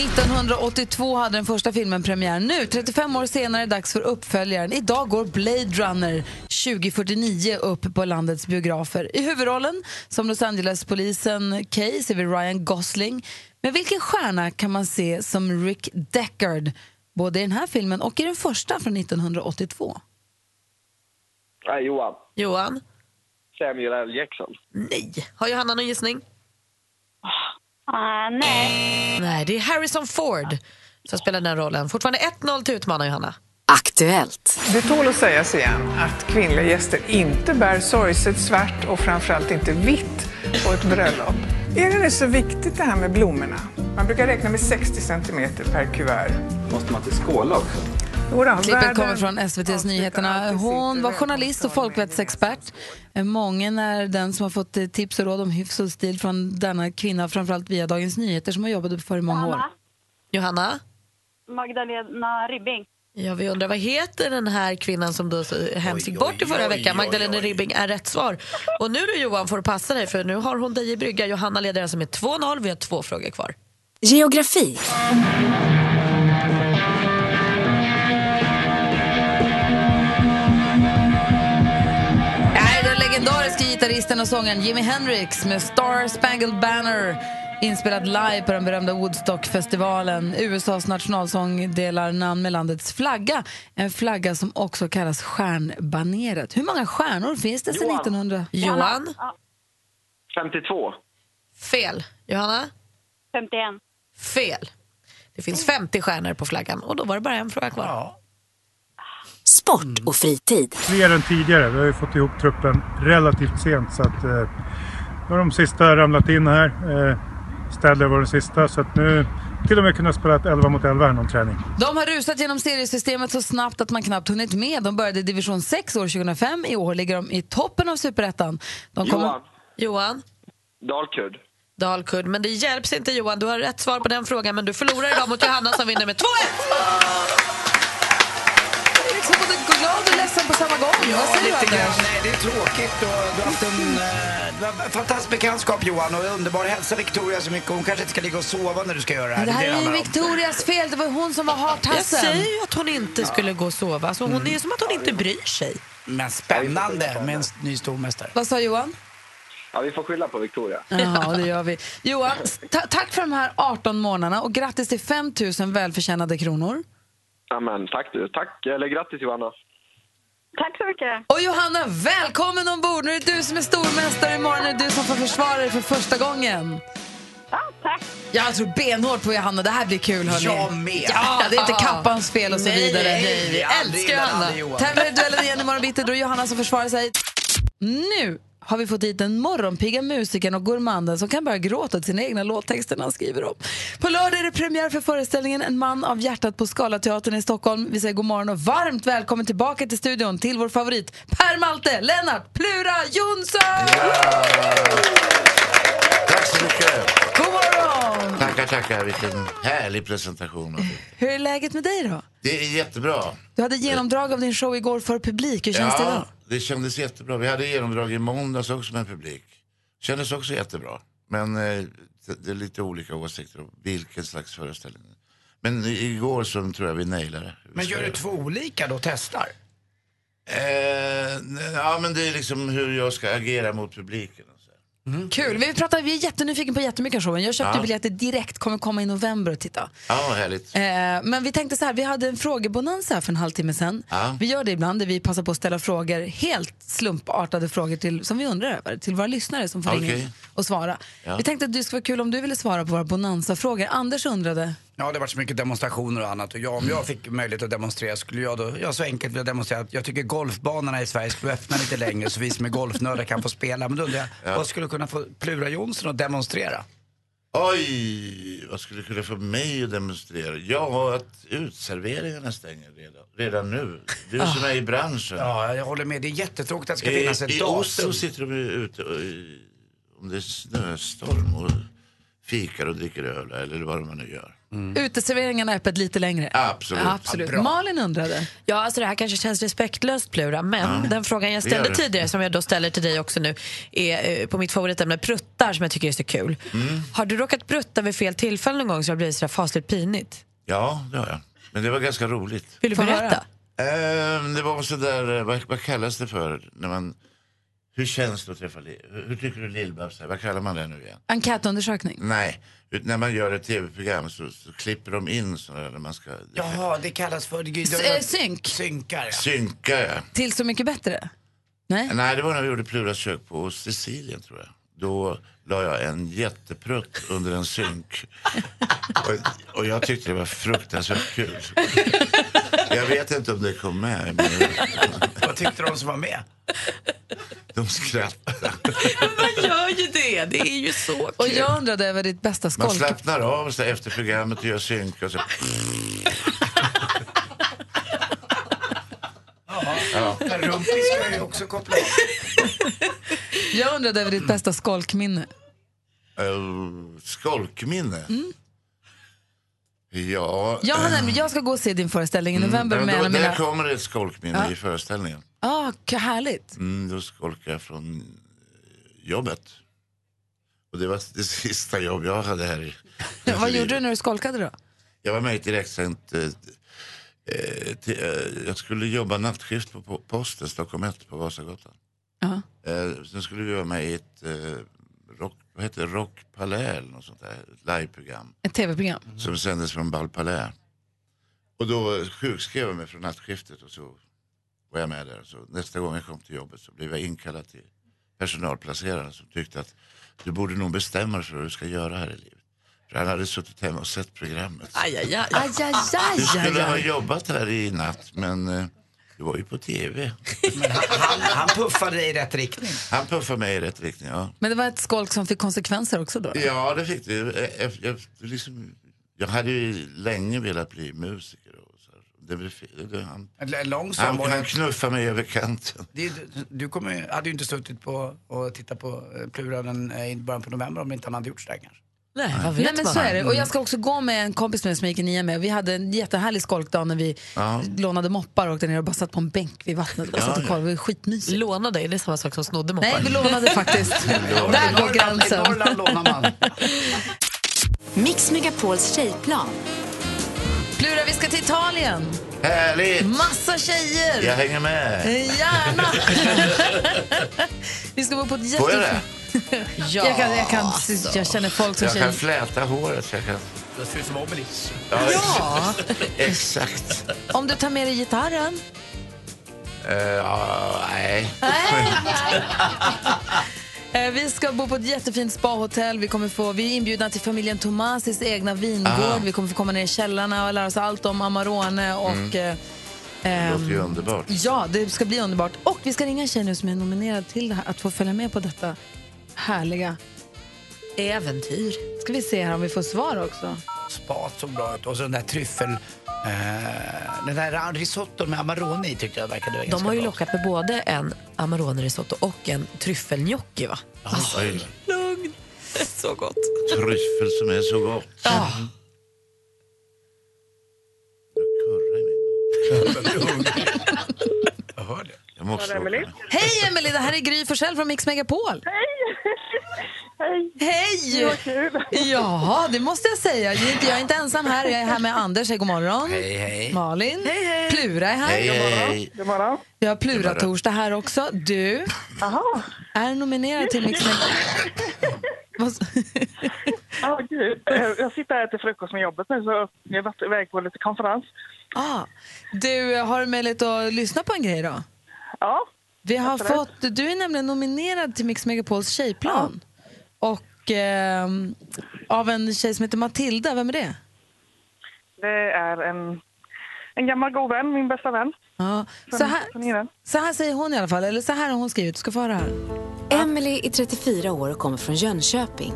1982 hade den första filmen premiär. Nu, 35 år senare, är det dags för uppföljaren. Idag går Blade Runner 2049 upp på landets biografer. I huvudrollen som Los Angeles-polisen Kay ser vi Ryan Gosling. Men vilken stjärna kan man se som Rick Deckard? Både i den här filmen och i den första från 1982. Nej, Johan. Johan? Samuel L. Jackson. Nej. Har Johanna någon gissning? Ah, nej. Nej, det är Harrison Ford som spelar den rollen. Fortfarande 1-0 till utmanaren Johanna. Aktuellt. Det tål att sägas igen att kvinnliga gäster inte bär sorgset svart och framförallt inte vitt på ett bröllop. Är det så viktigt det här med blommorna? Man brukar räkna med 60 centimeter per kuvert. Måste man inte skåla också? Jodå, Klippet kommer från SVTs Nyheterna. Hon var journalist och folkvettsexpert. Eh, Många är den som har fått eh, tips och råd om hyfs och stil från denna kvinna, framförallt via Dagens Nyheter som har jobbat för i många år. Johanna? Magdalena Ribbing. Ja, vi undrar vad heter den här kvinnan som då hemskt gick bort i förra veckan? Magdalena Ribbing är rätt svar. Och nu då Johan får du passa dig för nu har hon dig i brygga. Johanna leder alltså med 2-0. Vi har två frågor kvar. Geografi. Gitarristen och sångaren Jimi Hendrix med Star Spangled Banner inspelad live på den berömda Woodstockfestivalen. USAs nationalsång delar namn med landets flagga. En flagga som också kallas stjärnbaneret. Hur många stjärnor finns det sedan Johan. 1900? Johan? 52. Fel. Johanna? 51. Fel. Det finns 50 stjärnor på flaggan och då var det bara en fråga kvar. Sport och fritid. fler än tidigare. Vi har ju fått ihop truppen relativt sent så att eh, nu har de sista ramlat in här. Eh, Stadler var den sista så att nu till och med kunna spela ett 11 mot 11 här någon träning. De har rusat genom seriesystemet så snabbt att man knappt hunnit med. De började i division 6 år 2005. I år ligger de i toppen av superettan. Kommer... Johan. Johan? Dalkurd. Dalkurd. Men det hjälps inte Johan. Du har rätt svar på den frågan men du förlorar idag mot Johanna som vinner med 2-1! Glad och ledsen på samma gång. Vad Ja, säger du, lite grann. Anders? Nej, det är tråkigt. Och du har haft en, eh, du har en fantastisk bekantskap Johan och underbar. Hälsa Victoria så mycket. Hon kanske inte ska ligga och sova när du ska göra det här. Det här är ju. Victorias fel. Det var hon som var Jag hartassen. säger ju att hon inte skulle gå och sova. Alltså, hon, Det är som att hon inte bryr sig. Men spännande med en ny stormästare. Vad sa Johan? Ja, vi får skylla på Victoria. Ja, det gör vi. Johan, ta- tack för de här 18 månaderna och grattis till 5 000 välförtjänade kronor. Ja, men tack du. Tack. Eller grattis Johanna. Tack så mycket. Och Johanna, välkommen ombord! Nu är det du som är stormästare. Imorgon är det du som får försvara dig för första gången. Ja, tack. Jag tror benhårt på Johanna. Det här blir kul. Hörni. Jag med. Ja, det är inte kappans fel och så Nej, vidare. nej, vi älskar Johanna. Tävlar i duellen igen imorgon bitti. Då är Johanna som försvarar sig. Nu har vi fått hit den morgonpigga musikern och gourmanden som kan börja gråta till sina egna låttexter när han skriver dem. På lördag är det premiär för föreställningen En man av hjärtat på Scalateatern i Stockholm. Vi säger god morgon och varmt välkommen tillbaka till studion till vår favorit Per Malte, Lennart Plura Jonsson! Tack så mycket. Tackar, tackar. Vilken härlig presentation. Hur är läget med dig då? Det är jättebra. Du hade genomdrag av din show igår för publik. Hur känns det idag? Ja, det kändes jättebra. Vi hade genomdrag i måndags också med publik. Kändes också jättebra. Men eh, det, är lite olika åsikter om vilken slags föreställning. Men igår så tror jag vi nailade det. Men gör du två olika då? Testar? Eh, ja, men det är liksom hur jag ska agera mot publiken. Kul. Vi, pratar, vi är jättenyfikna på jättemycket av showen. Jag köpte Ja. biljetter direkt, kommer komma i november och titta. Ja, härligt. Eh, men vi tänkte så här, vi hade en frågebonanza här för en halvtimme sedan. Ja. Vi gör det ibland där vi passar på att ställa frågor, helt slumpartade frågor till, som vi undrar över, till våra lyssnare som får ringa Okej. in och svara. Ja. Vi tänkte att det skulle vara kul om du ville svara på våra bonanza-frågor. Anders undrade, Ja, det har varit så mycket demonstrationer och annat. Och jag, om jag fick möjlighet att demonstrera skulle jag då, jag så enkelt vilja demonstrera att jag tycker golfbanorna i Sverige skulle öppna lite längre så vi som är golfnördar kan få spela. Men då undrar jag, Ja. vad skulle kunna få Plura Jonsson att demonstrera? Oj, vad skulle kunna få mig att demonstrera? Ja, att utserveringarna stänger redan, redan nu. Du som är i branschen. Ja, jag håller med. Det är jättetråkigt att det ska I, finnas ett I datum. Oslo sitter de ju ute och, i- om det är snöstorm och fikar och dricker öl eller vad de nu gör. Uteserveringarna är öppet lite längre. Absolut. Absolut. Ja. Malin undrade. Ja, alltså det här kanske känns respektlöst Plura, men Ja, den frågan jag ställde det. tidigare som jag då ställer till dig också nu är eh, på mitt favoritämne pruttar som jag tycker är så kul. Mm. Har du råkat prutta vid fel tillfälle någon gång så det har blivit sådär fasligt pinigt? Ja, det har jag. Men det var ganska roligt. Vill du berätta? Ehm, det var sådär, eh, vad, vad kallas det för? När man, hur känns det att träffa Lill? Hur, tycker du är? Vad kallar man det nu igen? Enkätundersökning. Nej, ut- när man gör ett tv-program så, så klipper de in sådär när man ska Jaha, det kallas för... Det, S- eh, synk. Synkar, ja. synka. Ja. Till Så mycket bättre? Nej. Nej, det var när vi gjorde Pluras kök på Sicilien tror jag. Då la jag en jätteprutt under en synk. och, och jag tyckte det var fruktansvärt kul. Jag vet inte om det kom med. Men Vad tyckte de som var med? de skrattade. Man gör ju det, det är ju så kul. Och jag undrade över ditt bästa Man skolk. slappnar av sig efter programmet och gör synk. Och så... Ja. Rumpis ska ju också koppla Jag undrade över ditt bästa skolkminne. Uh, skolkminne? Ja. Jag, har eh, nämligen, jag ska gå och se din föreställning i november mm, med då, Där mina... kommer det ett skolkminne Ja. i föreställningen. Ah, härligt. Mm, då skolkade jag från eh, jobbet. Och det var det sista jobb jag hade här i Vad gjorde du när du skolkade då? Jag var med i ett direktsänt... Eh, eh, till, eh, jag skulle jobba nattskift på po- posten, Stockholm 1 på Vasagatan. Ja. Eh, sen skulle vi vara med i ett eh, rock, vad heter det, Rock Palais eller något sånt där, ett liveprogram. Ett tv-program. Som sändes från Bal Palais. Och då sjukskrev jag mig från nattskiftet och så var jag med där. Så nästa gång jag kom till jobbet så blev jag inkallad till personalplaceraren som tyckte att du borde nog bestämma dig för vad du ska göra här i livet. Han hade suttit hemma och sett programmet. Aj, aj, aj. Aj, aj, aj, Du skulle ha jobbat här i natt men eh, du var ju på tv. Han, han puffade dig i rätt riktning. Han puffade mig i rätt riktning, ja. Men det var ett skolk som fick konsekvenser också då? Ja, det fick det. Eh, eh, Jag, liksom, jag hade ju länge velat bli musiker. Och så här. Det blev fel. Det, han, En lång han, han knuffade mig över kanten. Det, du kommer, hade ju inte suttit på och tittat på Plura den, i början på november om inte han hade gjort sådär kanske. Nej, vad Nej, vet men man? så är det. Och jag ska också gå med en kompis med som jag gick i nian med. Vi hade en jättehärlig skolkdag när vi Ja. lånade moppar och åkte ner och bara satt på en bänk vid vattnet och Ja, satt och kollade. Det var skitmysigt. Lånade, är det samma sak som snodde moppar? Nej, vi lånade faktiskt. Där går gränsen. I Norrland lånar man. Mix Megapols tjejplan. Plura, vi ska till Italien. Härligt! Massa tjejer. Jag hänger med. Eh, Gärna. vi ska bo på ett Får jag jättefint... det? Ja, jag, kan, jag, kan, jag känner folk som Jag kan tjejer. fläta håret. Jag kan... Det ser ut som Obelix. Ja. Exakt. Om du tar med dig gitarren. Uh, ja, nej. Eh, Vi ska bo på ett jättefint spahotell. Vi, kommer få, vi är inbjudna till familjen Tomasis egna vingård. Ah. Vi kommer få komma ner i källarna och lära oss allt om Amarone. Och, Mm. eh, Det ehm, låter ju underbart. Ja, det ska bli underbart. Och vi ska ringa en tjej nu som är nominerad till det här, att få följa med på detta härliga äventyr. Ska vi se här om vi får svar också. Spat såg bra ut. Och så den där tryffel... Eh, den där risotton med Amarone i tyckte jag verkade ganska De har ju bra. lockat med både en Amarone risotto och en tryffelgnocchi va? Alltså, Oj, Lugn. Så gott. tryffel som är så gott. Ja. Jag hör det. Jag måste. Hej Emelie, det här är Gry Forssell från Mix Megapol. Hej! Hej! Det var kul. Ja, det måste jag säga. Jag är inte, ensam här. Jag är här med Anders. Hej, god morgon. Hej, hej. Malin. Hej, hej. Plura är här. Hej, hej. God morgon. Vi har Plura-torsdag här också. Du Aha. är nominerad till Mix Ja, gud. Jag sitter här och äter frukost med jobbet nu så jag har varit iväg på lite konferens. ah, du, har du möjlighet att lyssna på en grej då? Ja. Vi har fått, du är nämligen nominerad till Mix Megapols tjejplan. Och ehm, av en tjej som heter Matilda, vem är det? Det är en, en gammal god vän, min bästa vän. Ja. Så, här, så här säger hon i alla fall, eller så här har hon skrivit. Du ska få höra här. Emily är 34 år och kommer från Jönköping.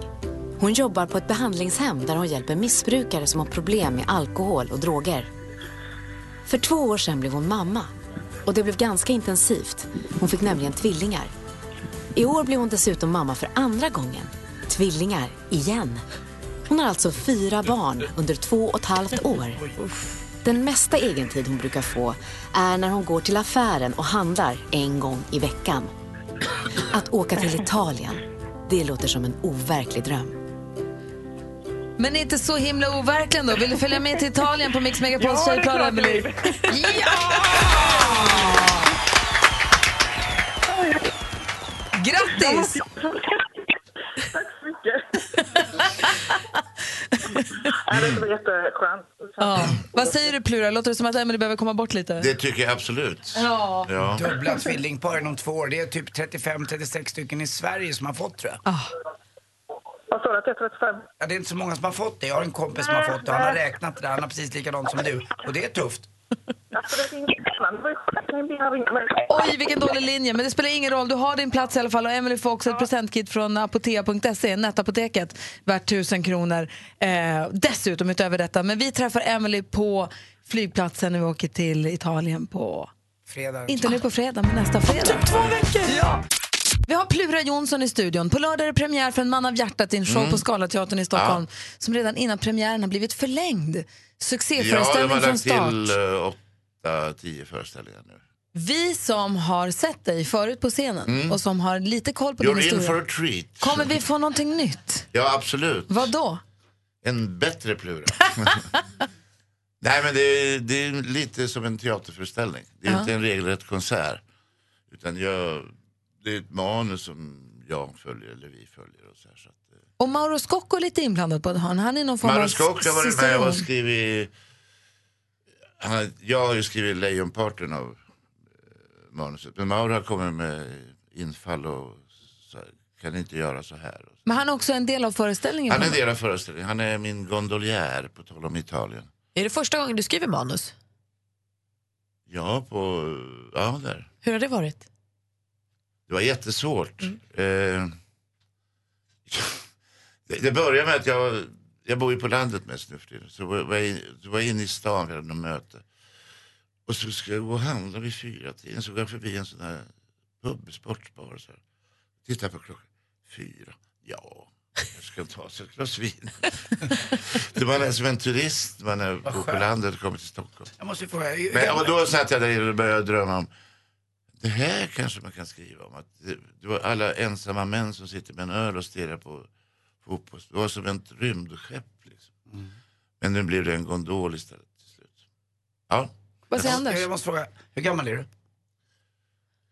Hon jobbar på ett behandlingshem där hon hjälper missbrukare som har problem med alkohol och droger. För två år sedan blev hon mamma. Och det blev ganska intensivt. Hon fick nämligen tvillingar. I år blev hon dessutom mamma för andra gången. Tvillingar igen. Hon har alltså fyra barn under två och ett halvt år. Den mesta egentid hon brukar få är när hon går till affären och handlar en gång i veckan. Att åka till Italien, det låter som en overklig dröm. Men inte så himla overklig ändå. Vill du följa med till Italien på Mix Megapols Ja, det är tjejplan, Emelie? vill. Grattis! Tack så mycket. ja, det var jätteskönt. Ja. Vad säger du Plura? Låter det som att Emelie behöver komma bort lite? Det tycker jag absolut. Ja. Ja. Dubbla tvillingpar inom två år. Det är typ 35-36 stycken i Sverige som har fått tror jag. Vad sa du, att jag är 35? Ja, det är inte så många som har fått det. Jag har en kompis som har fått det. Han har räknat det där. Han har precis likadant som du. Och det är tufft. Alltså. Oj, vilken dålig linje. Men det spelar ingen roll. Du har din plats i alla fall. Och Emily får också ett presentkit från apotea.se, nätapoteket, värt 1000 kronor. Eh, dessutom utöver detta. Men vi träffar Emily på flygplatsen när vi åker till Italien på... Fredag. Inte nu på fredag, men nästa fredag. Typ två veckor! Ja. Vi har Plura Jonsson i studion. På lördag är det premiär för En man av hjärtat en show Mm. på Scalateatern i Stockholm som redan innan premiären har blivit förlängd. Ja, de Succéföreställning har från lagt start. till uh, åtta, tio föreställningar nu. Vi som har sett dig förut på scenen Mm. och som har lite koll på din You're in historia. for a treat. Kommer vi få någonting nytt? Ja, absolut. Vad då? En bättre Plura. Nej, men det är, det är lite som en teaterföreställning. Det är Ja. inte en regelrätt konsert. Utan jag, det är ett manus som jag följer, eller vi följer. Och så här, så att, Och Mauro Scocco är lite inblandad på det här. Han är någon form av Mauro Scocco har varit med och skrivit... Han jag har ju skrivit lejonparten av eh, manuset. Men Mauro har kommit med infall och så, här, kan inte göra så här. Men han är också en del av föreställningen. Han är en del av föreställningen. Han är min gondolier, på tal om Italien. Är det första gången du skriver manus? Ja, på... Ja, där. Hur har det varit? Det var jättesvårt. Eh, det, det började med att jag, jag bor ju på landet mest nu för tiden. Så var jag, var inne i stan, vi hade något möte. Och så ska jag gå och handla vid fyra tiden. Så går jag förbi en sån där pub, sportbar. Så här. Tittar på klockan. Fyra. Ja, jag ska ta sig ett glas vin. det man är som en turist, man är bor på landet och kommer till Stockholm. Jag måste fråga. Men, och då satt jag där och började drömma om det här kanske man kan skriva om. Att det, det var alla ensamma män som sitter med en öl och stirrar på fotboll. Det var som ett rymdskepp. Liksom. Men nu blev det en gondol istället. Till slut. Ja, Vad säger Anders? Jag måste fråga, hur gammal är du?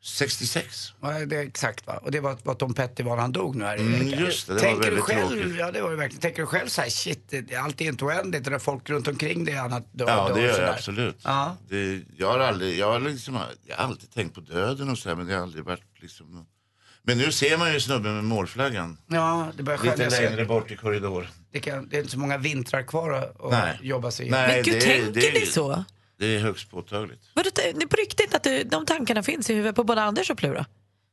66. Ja, det är exakt va? Och det var vad Tom Petty var när han dog nu här i Mm, just det, det var Tänker du själv, tråkigt. Ja det var det verkligen. Tänker du själv så här, shit, det, allt är inte oändligt. Det är folk runt omkring dig annat dör. Ja, det gör sådär. jag absolut. Ja. Det, jag, har aldrig, jag, har liksom, jag har alltid tänkt på döden och så här, men det har aldrig varit liksom... Men nu ser man ju snubben med målflaggan. Ja, det börjar Lite längre bort i korridor. Det, kan, det är inte så många vintrar kvar att, jobba sig Nej, Men gud, det- tänker det- ni så? Det är högst påtagligt. Vadå, det är på riktigt att det, de tankarna finns i huvudet på både Anders och Plura?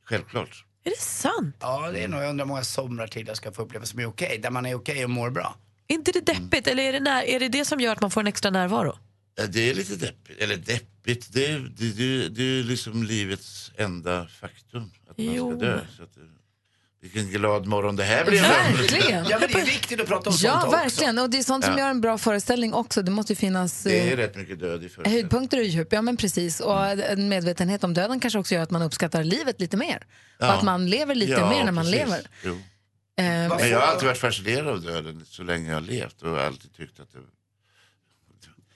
Självklart. Är det sant? Ja, det är nog, jag undrar hur många somrar till jag ska få uppleva som är okej. Där man är okej och mår bra. Är inte det deppigt? Eller är det, när, är det det som gör att man får en extra närvaro? Ja, det är lite deppigt. Eller deppigt, det är, det, det, det är liksom livets enda faktum. Att man Jo. ska dö. Så att, det- vilken glad morgon det här blev. Verkligen. Ja, men det är viktigt att prata om Ja, sånt också. verkligen. Och det är sånt som Ja. gör en bra föreställning också. Det måste ju finnas Det är eh, rätt mycket död i föreställningen. höjdpunkter och djup. Ja, men precis. Och en medvetenhet om döden kanske också gör att man uppskattar livet lite mer. Ja. Och att man lever lite Ja, mer när man precis. lever. Jo. Eh, Men jag har alltid varit fascinerad av döden så länge jag har levt och alltid tyckt att det...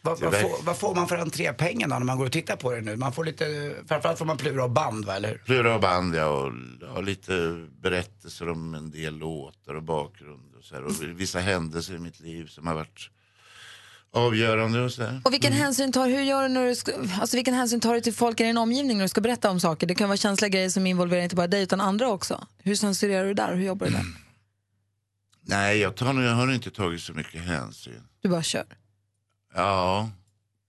Vad, vad, får, vad får man för entrépengar då när man går och tittar på det nu? Man får lite, framförallt får man plura och band va, eller hur? Flera av band ja, och ja, lite berättelser om en del låtar och bakgrund och, så här, och vissa händelser i mitt liv som har varit avgörande och så här. Och vilken, hänsyn tar, hur gör du när du ska, alltså vilken hänsyn tar du till folk i din omgivning när du ska berätta om saker? Det kan vara känsliga grejer som involverar inte bara dig utan andra också. Hur censurerar du där? Hur jobbar du där? Nej, jag, tar, jag har inte tagit så mycket hänsyn. Du bara kör. Ja,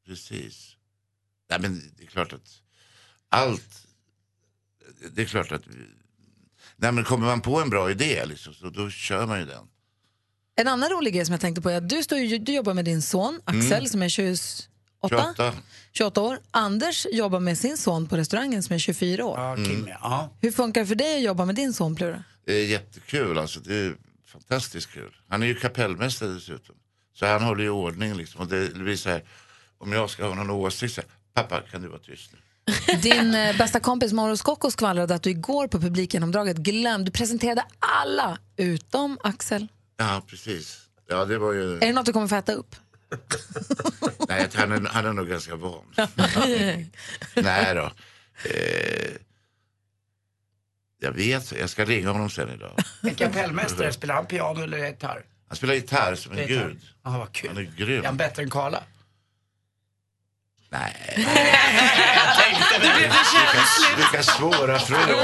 precis. Nej, men det är klart att allt... Det är klart att... Nej, men kommer man på en bra idé liksom, så då kör man ju den. En annan rolig grej som jag tänkte på är att du, står ju, du jobbar med din son Axel Mm. som är 28, 28. 28 år. Anders jobbar med sin son på restaurangen som är 24 år. Ja, Kim, ja. Hur funkar det för dig att jobba med din son Plura? Det är jättekul alltså. Det är fantastiskt kul. Han är ju kapellmästare dessutom. Så han håller ju ordning liksom. Och det blir så här, om jag ska ha någon åsikt så här, pappa kan du vara tyst nu? Din eh, bästa kompis Mauro Scocco skvallrade att du igår på publikgenomdraget glömde, du presenterade alla utom Axel. Ja, precis. Ja, det var ju... Är det något du kommer få äta upp? Nej, han är, han är nog ganska van. Nej då. Eh, jag vet, jag ska ringa honom sen idag. En kapellmästare, spelar han piano eller gitarr? Han spelar gitarr som en gud. Ja, vad kul. Han är grym. Är han bättre än Karla? Nej. Det blev Vilka, vilka svåra frågor.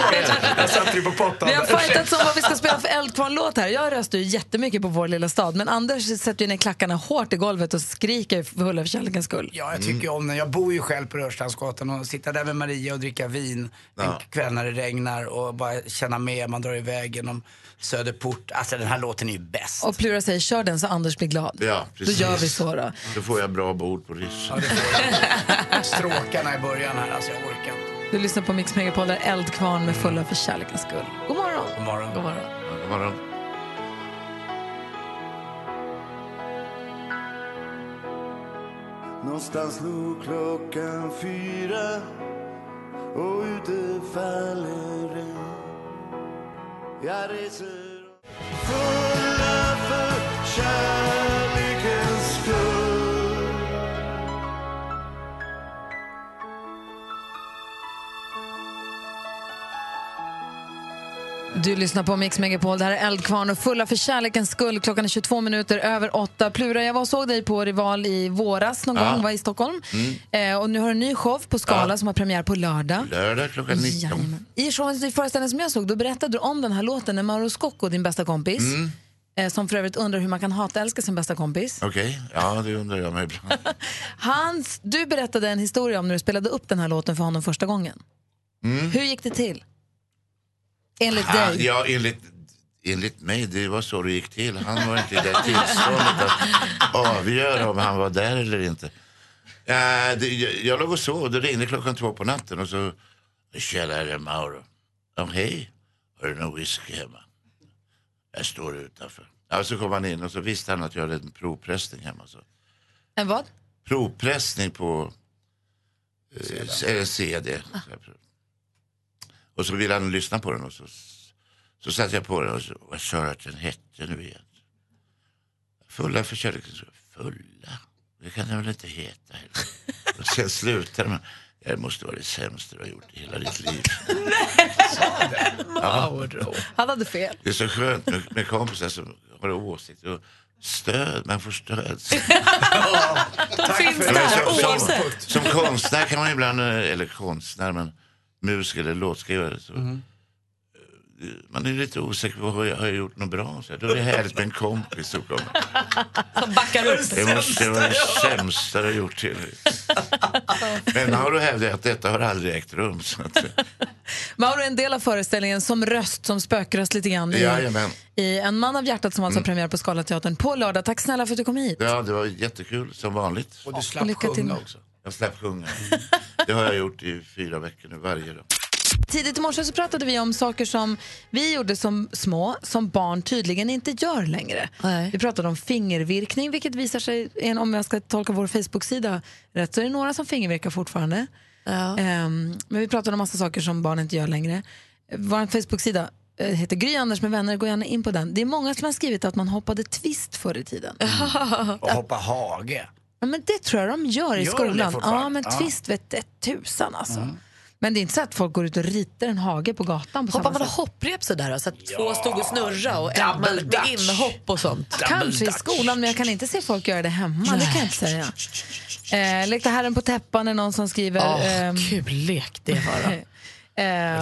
Jag satte dig på pottan. Vi har fightats om vad vi ska spela för Eldkvarn-låt här. Jag röstar ju jättemycket på Vår lilla stad, men Anders sätter ju ner klackarna hårt i golvet och skriker fulla för kärlekens skull. Ja, jag tycker om den. Jag bor ju själv på Rörstrandsgatan och sitta där med Maria och dricka vin en Ja. kväll när det regnar och bara känna med. Man drar iväg genom Söderport. Alltså den här låten är ju bäst. Och Plura säger kör den så Anders blir glad. Ja, Då precis. gör vi så då. Då får jag bra bord på Rish. Stråkarna i början här, alltså jag orkar inte. Du lyssnar på Mix Megapol där Eldkvarn med fulla för kärlekens skull. God morgon! God morgon. God morgon. God morgon. Någonstans slog klockan fyra och ute faller regn. Jag reser fulla för kärlekens Du lyssnar på Mix Megapol, det här är Eldkvarn och fulla för kärlekens skull. Klockan är 22 minuter över åtta. Plura, jag var och såg dig på Rival i våras någon Ja. gång, var i Stockholm. Mm. Eh, och nu har du en ny show på Skala Ja. som har premiär på lördag. Lördag klockan 19. Jajamän. I showen, i föreställningen som jag såg, då berättade du om den här låten när Mauro Scocco, din bästa kompis, Mm. eh, som för övrigt undrar hur man kan hata älska sin bästa kompis. Okej, ja det undrar jag mig ibland. Hans, du berättade en historia om när du spelade upp den här låten för honom första gången. Mm. Hur gick det till? Enligt Ah, dig? ja, enligt, enligt mig, det var så det gick till. Han var inte i det tillståndet att avgöra om han var där eller inte. Ja, det, jag, jag låg och sov, det ringde klockan två på natten och så... Tjena, det är Mauro. Ja, hej. Har du någon whisky hemma? Jag står utanför. Ja, så kom han in och så visste han att jag hade en provpressning hemma. Så. En vad? Provpressning på eh, CD. CD. Och så ville han lyssna på den och så, så satte jag på den och så, vad sa du att den hette nu igen? Fulla för kärleken. Så, Fulla? Det kan den väl inte heta heller. Och sen slutade man. Det måste vara det sämsta du har gjort i hela ditt liv. Ja. Han hade fel. Det är så skönt med, med kompisar som har åsikter och stöd. Man får stöd. De finns där som, som, oavsett. som konstnär kan man ibland, eh, eller konstnär, men musiker eller låtskrivare. Så, Mm. Man är lite osäker på, har jag, har jag gjort något bra? Så här, då är det härligt med en kompis som kommer. Som backar upp. Det måste vara det sämsta du har gjort till Men har du hävdat att detta har aldrig ägt rum. Så att, Mauro är en del av föreställningen som röst, som spökröst lite grann i, jajamän. i En man av hjärtat som alltså har premiär på Scalateatern på lördag. Tack snälla för att du kom hit. Ja, det var jättekul som vanligt. Och du Och slapp lycka till. sjunga också. Jag slapp sjunga. Det har jag gjort i fyra veckor nu, varje dag. Tidigt i morse så pratade vi om saker som vi gjorde som små, som barn tydligen inte gör längre. Vi pratade om fingervirkning, vilket visar sig, en- om jag ska tolka vår Facebook-sida rätt, så är det några som fingervirkar fortfarande. Ehm, men vi pratade om massa saker som barn inte gör längre. Vår Facebook-sida eh, heter Gry Anders med vänner, gå gärna in på den. Det är många som har skrivit att man hoppade twist förr i tiden. Och hoppa hage. Ja, men det tror jag de gör i Gör skolan. Ja, men Ja. twist vet det tusan alltså. Men det är inte så att folk går ut och ritar en hage på gatan på Hoppar samma man sätt. hopprep sådär så att två stod och snurra och en Double dutch. inhopp och sånt? Kanske i skolan, men jag kan inte se folk göra det hemma. Det kan jag inte säga. Eh, lekte herren på täppan är någon som skriver. Åh, ehm, kul lek det var då. Eh,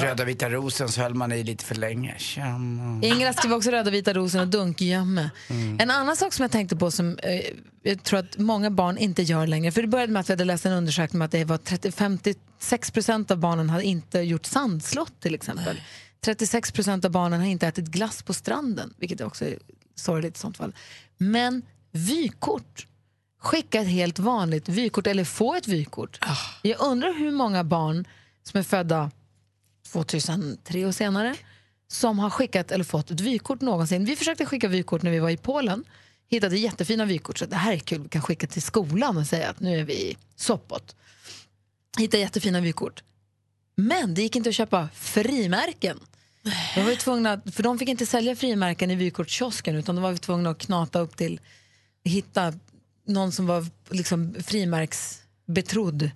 Röda vita rosen så höll man i lite för länge. Tjena. Ingela skriver också röda vita rosen och dunkgömme. Mm. En annan sak som jag tänkte på som eh, jag tror att många barn inte gör längre. För det började med att vi hade läst en undersökning om att det var 30, 56 procent av barnen hade inte gjort sandslott till exempel. 36 procent av barnen har inte ätit glass på stranden, vilket också är sorgligt i sånt fall. Men vykort. Skicka ett helt vanligt vykort eller få ett vykort. Jag undrar hur många barn som är födda 2003 och senare som har skickat eller fått ett vykort någonsin. Vi försökte skicka vykort när vi var i Polen. Hittade jättefina vykort. Så det här är kul, vi kan skicka till skolan och säga att nu är vi i Sopot. Hittade jättefina vykort. Men det gick inte att köpa frimärken. De var ju tvungna, för de fick inte sälja frimärken i vykortskiosken utan de var vi tvungna att knata upp till, hitta någon som var liksom frimärksbetrodd.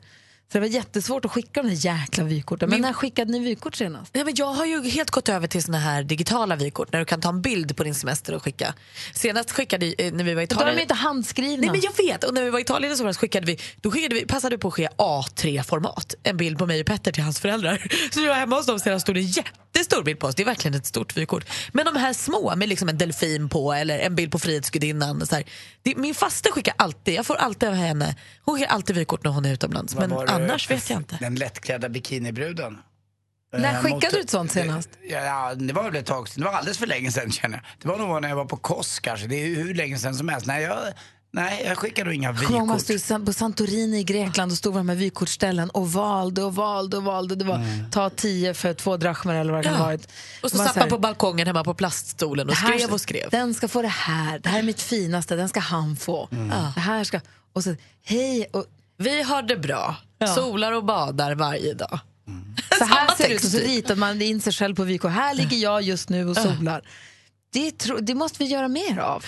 Så det var jättesvårt att skicka de där jäkla vykorten. Men när skickade ni vykort senast? Nej, men jag har ju helt gått över till såna här digitala vykort när du kan ta en bild på din semester och skicka. Senast skickade eh, när vi var i Då är Italien... de inte handskrivna. Nej men jag vet, och när vi var i Italien somras skickade vi, då skickade vi, passade vi på att skicka A3-format. En bild på mig och Petter till hans föräldrar. Så vi var hemma hos dem senast stod det en jättestor bild på oss. Det är verkligen ett stort vykort. Men de här små med liksom en delfin på eller en bild på Frihetsgudinnan. Så här, det, min faste skickar alltid, jag får alltid av henne, hon skickar alltid vykort när hon är utomlands. Vad Men det annars vet jag inte. Den lättklädda bikinibruden. När Eh, skickade mot- du ett sånt senast? Ja, ja, det var väl ett tag sedan. Det var alldeles för länge sedan känner jag. Det var nog när jag var på Kos kanske. Det är hur länge sedan som helst. Nej, jag, nej, jag skickade nog inga ihåg man vykort. stod på Santorini i Grekland och stod vid de här vykortsställen och valde och valde och valde. Det var Mm. ta tio för två drachmer eller vad det kan ha Ja. varit. Och så satt här, man på balkongen hemma på plaststolen och "Det här- skrev och skrev. Den ska få det här, det här är mitt finaste, den ska han få. Mm. Ja. Det här ska, och så, hej och Vi har det bra, solar och badar varje dag. så här ser det ut och så ritar man in sig själv på vykort. Här ligger jag just nu och solar. Det, tro, det måste vi göra mer av.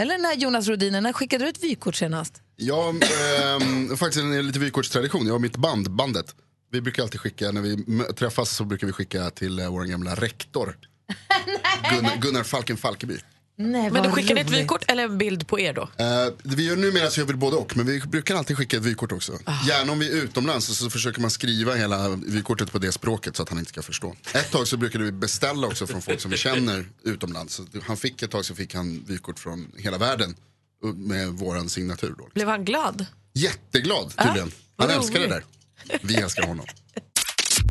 Eller när Jonas Rodiner, när skickade du ett vykort senast? Ja, ehm, faktiskt en lite vykortstradition. Jag och mitt band, bandet. Vi brukar alltid skicka, när vi träffas så brukar vi skicka till eh, vår gamla rektor. Gunnar, Gunnar Falken Falkeby. Nej, Men då skickar ni ett vykort eller en bild på er då? Eh, vi gör numera så gör vi både och, men vi brukar alltid skicka ett vykort också. Gärna om vi är utomlands så, så försöker man skriva hela vykortet på det språket så att han inte ska förstå. Ett tag så brukade vi beställa också från folk som vi känner utomlands. Så han fick ett tag så fick han vykort från hela världen uh, med våran signatur. Då. Blev han glad? Jätteglad tydligen. vad Han älskar det där. Vi älskar honom.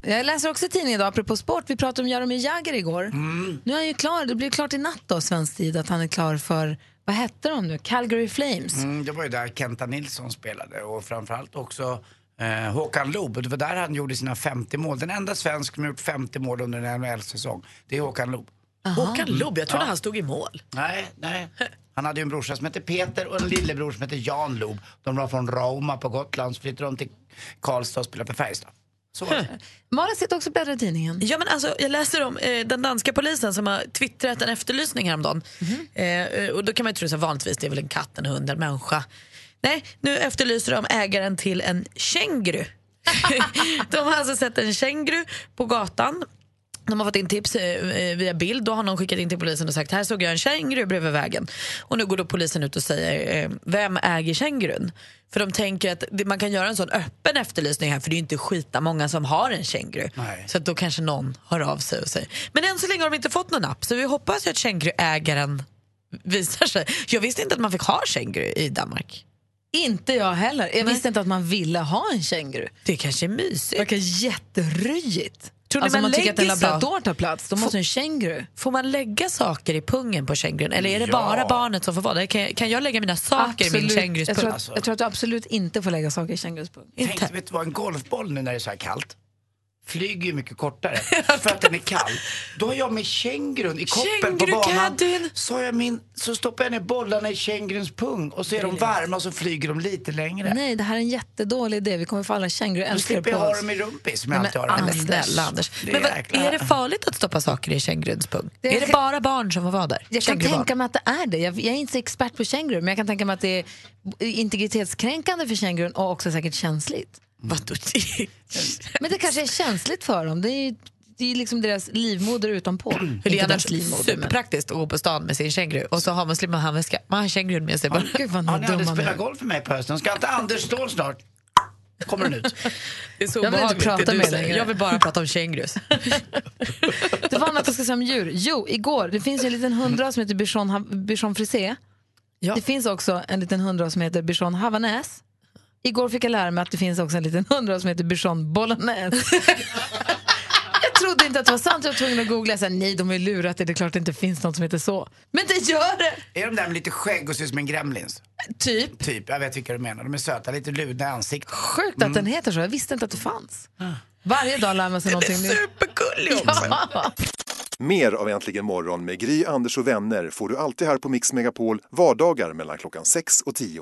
Jag läser också tidningen idag, apropå sport, vi pratade om Jaromir Jagr igår. Mm. Nu är han ju klar, det blir klart i natt då, svensk tid, att han är klar för, vad hette de nu, Calgary Flames. Mm, det var ju där Kenta Nilsson spelade och framförallt också eh, Håkan Loob. Det var där han gjorde sina 50 mål. Den enda svensk som gjort 50 mål under en NHL-säsong, det är Håkan Loob. Håkan Loob, jag trodde han stod i mål. Nej, nej. Han hade ju en brorsa som hette Peter och en lillebror som hette Jan Loob. De var från Rauma på Gotland, så flyttade de till Karlstad och spelade för Färjestad. Så var det. Malin sitter också och bläddrar i tidningen. Ja, men alltså, jag läser om eh, den danska polisen som har twittrat en efterlysning häromdagen. Mhm. Eh, och då kan man ju tro att vanligtvis det är väl en katt, en hund, en människa. Nej, nu efterlyser de ägaren till en känguru. de har alltså sett en känguru på gatan. De har fått in tips eh, eh, via bild. Då har någon skickat in till polisen och sagt här såg jag en känguru bredvid vägen. Och nu går då polisen ut och säger eh, vem äger kängurun? För de tänker att man kan göra en sån öppen efterlysning här för det är ju inte skita många som har en känguru. Så att då kanske någon hör av sig och säger. Men än så länge har de inte fått någon app så vi hoppas ju att känguruägaren visar sig. Jag visste inte att man fick ha känguru i Danmark. Inte jag heller. Jag visste inte att man ville ha en känguru. Det kanske är mysigt. Det verkar jätteröjigt. Tror ni alltså, man man tycker att en labrador tar plats, då måste en känguru. Får man lägga saker i pungen på kängurun eller är det Ja. bara barnet som får vara där? Kan, jag- kan jag lägga mina saker i min Absolut. kängurus jag, tror att, jag tror att du absolut inte får lägga saker i kängurus pung. Tänk, vet du vad, en golfboll nu när det är så här kallt flyger ju mycket kortare för att den är kall. Då har jag med kängurun i koppen på banan. Så, har jag min, så stoppar jag ner bollarna i känguruns pung och så är de varma och så flyger de lite längre. Nej, det här är en jättedålig idé. Vi kommer få alla Då känguru-älskare slipper på jag ha dem i rumpis som jag alltid har. Men snälla Anders. Det är Men vad, är det farligt att stoppa saker i känguruns pung? Det är det kan- bara barn som får vara där? Jag kan tänka mig att det är det. Jag, jag är inte expert på känguru, men jag kan tänka mig att det är integritetskränkande för kängurun och också säkert känsligt. Vadå? Men det kanske är känsligt för dem. Det är ju det är liksom deras livmoder utanpå. För det är deras annars superpraktiskt att gå på stan med sin känguru och så har man slipper man handväska. Man har kängurun med sig bara. Gud vad Har ni aldrig spelat golf med mig på hösten? Ska inte Anders Ståhl snart? kommer den ut. Det är så Jag vill inte prata med längre. Jag vill bara prata om kängurus. Det var annat jag ska säga om djur. Jo, igår, det finns ju en liten hundras som heter bichon, bichon frisé. Det finns också en liten hundras som heter bichon havanäs. Igår fick jag lära mig att det finns också en liten hundras som heter bichon bolognese. jag trodde inte att det var sant, jag var tvungen att googla. Jag sa, nej, de har ju lurat det, det är klart det inte finns något som heter så. Men det gör det! Är de där med lite skägg och ser ut som en gremlins? Typ. Typ, jag vet vilka du menar. De är söta, lite ludna i ansiktet. Sjukt att den heter så, jag visste inte att det fanns. Varje dag lär man sig någonting nytt. Supergullig Ja. Mer av Äntligen morgon med Gry, Anders och vänner får du alltid här på Mix Megapol vardagar mellan klockan 6 och 10.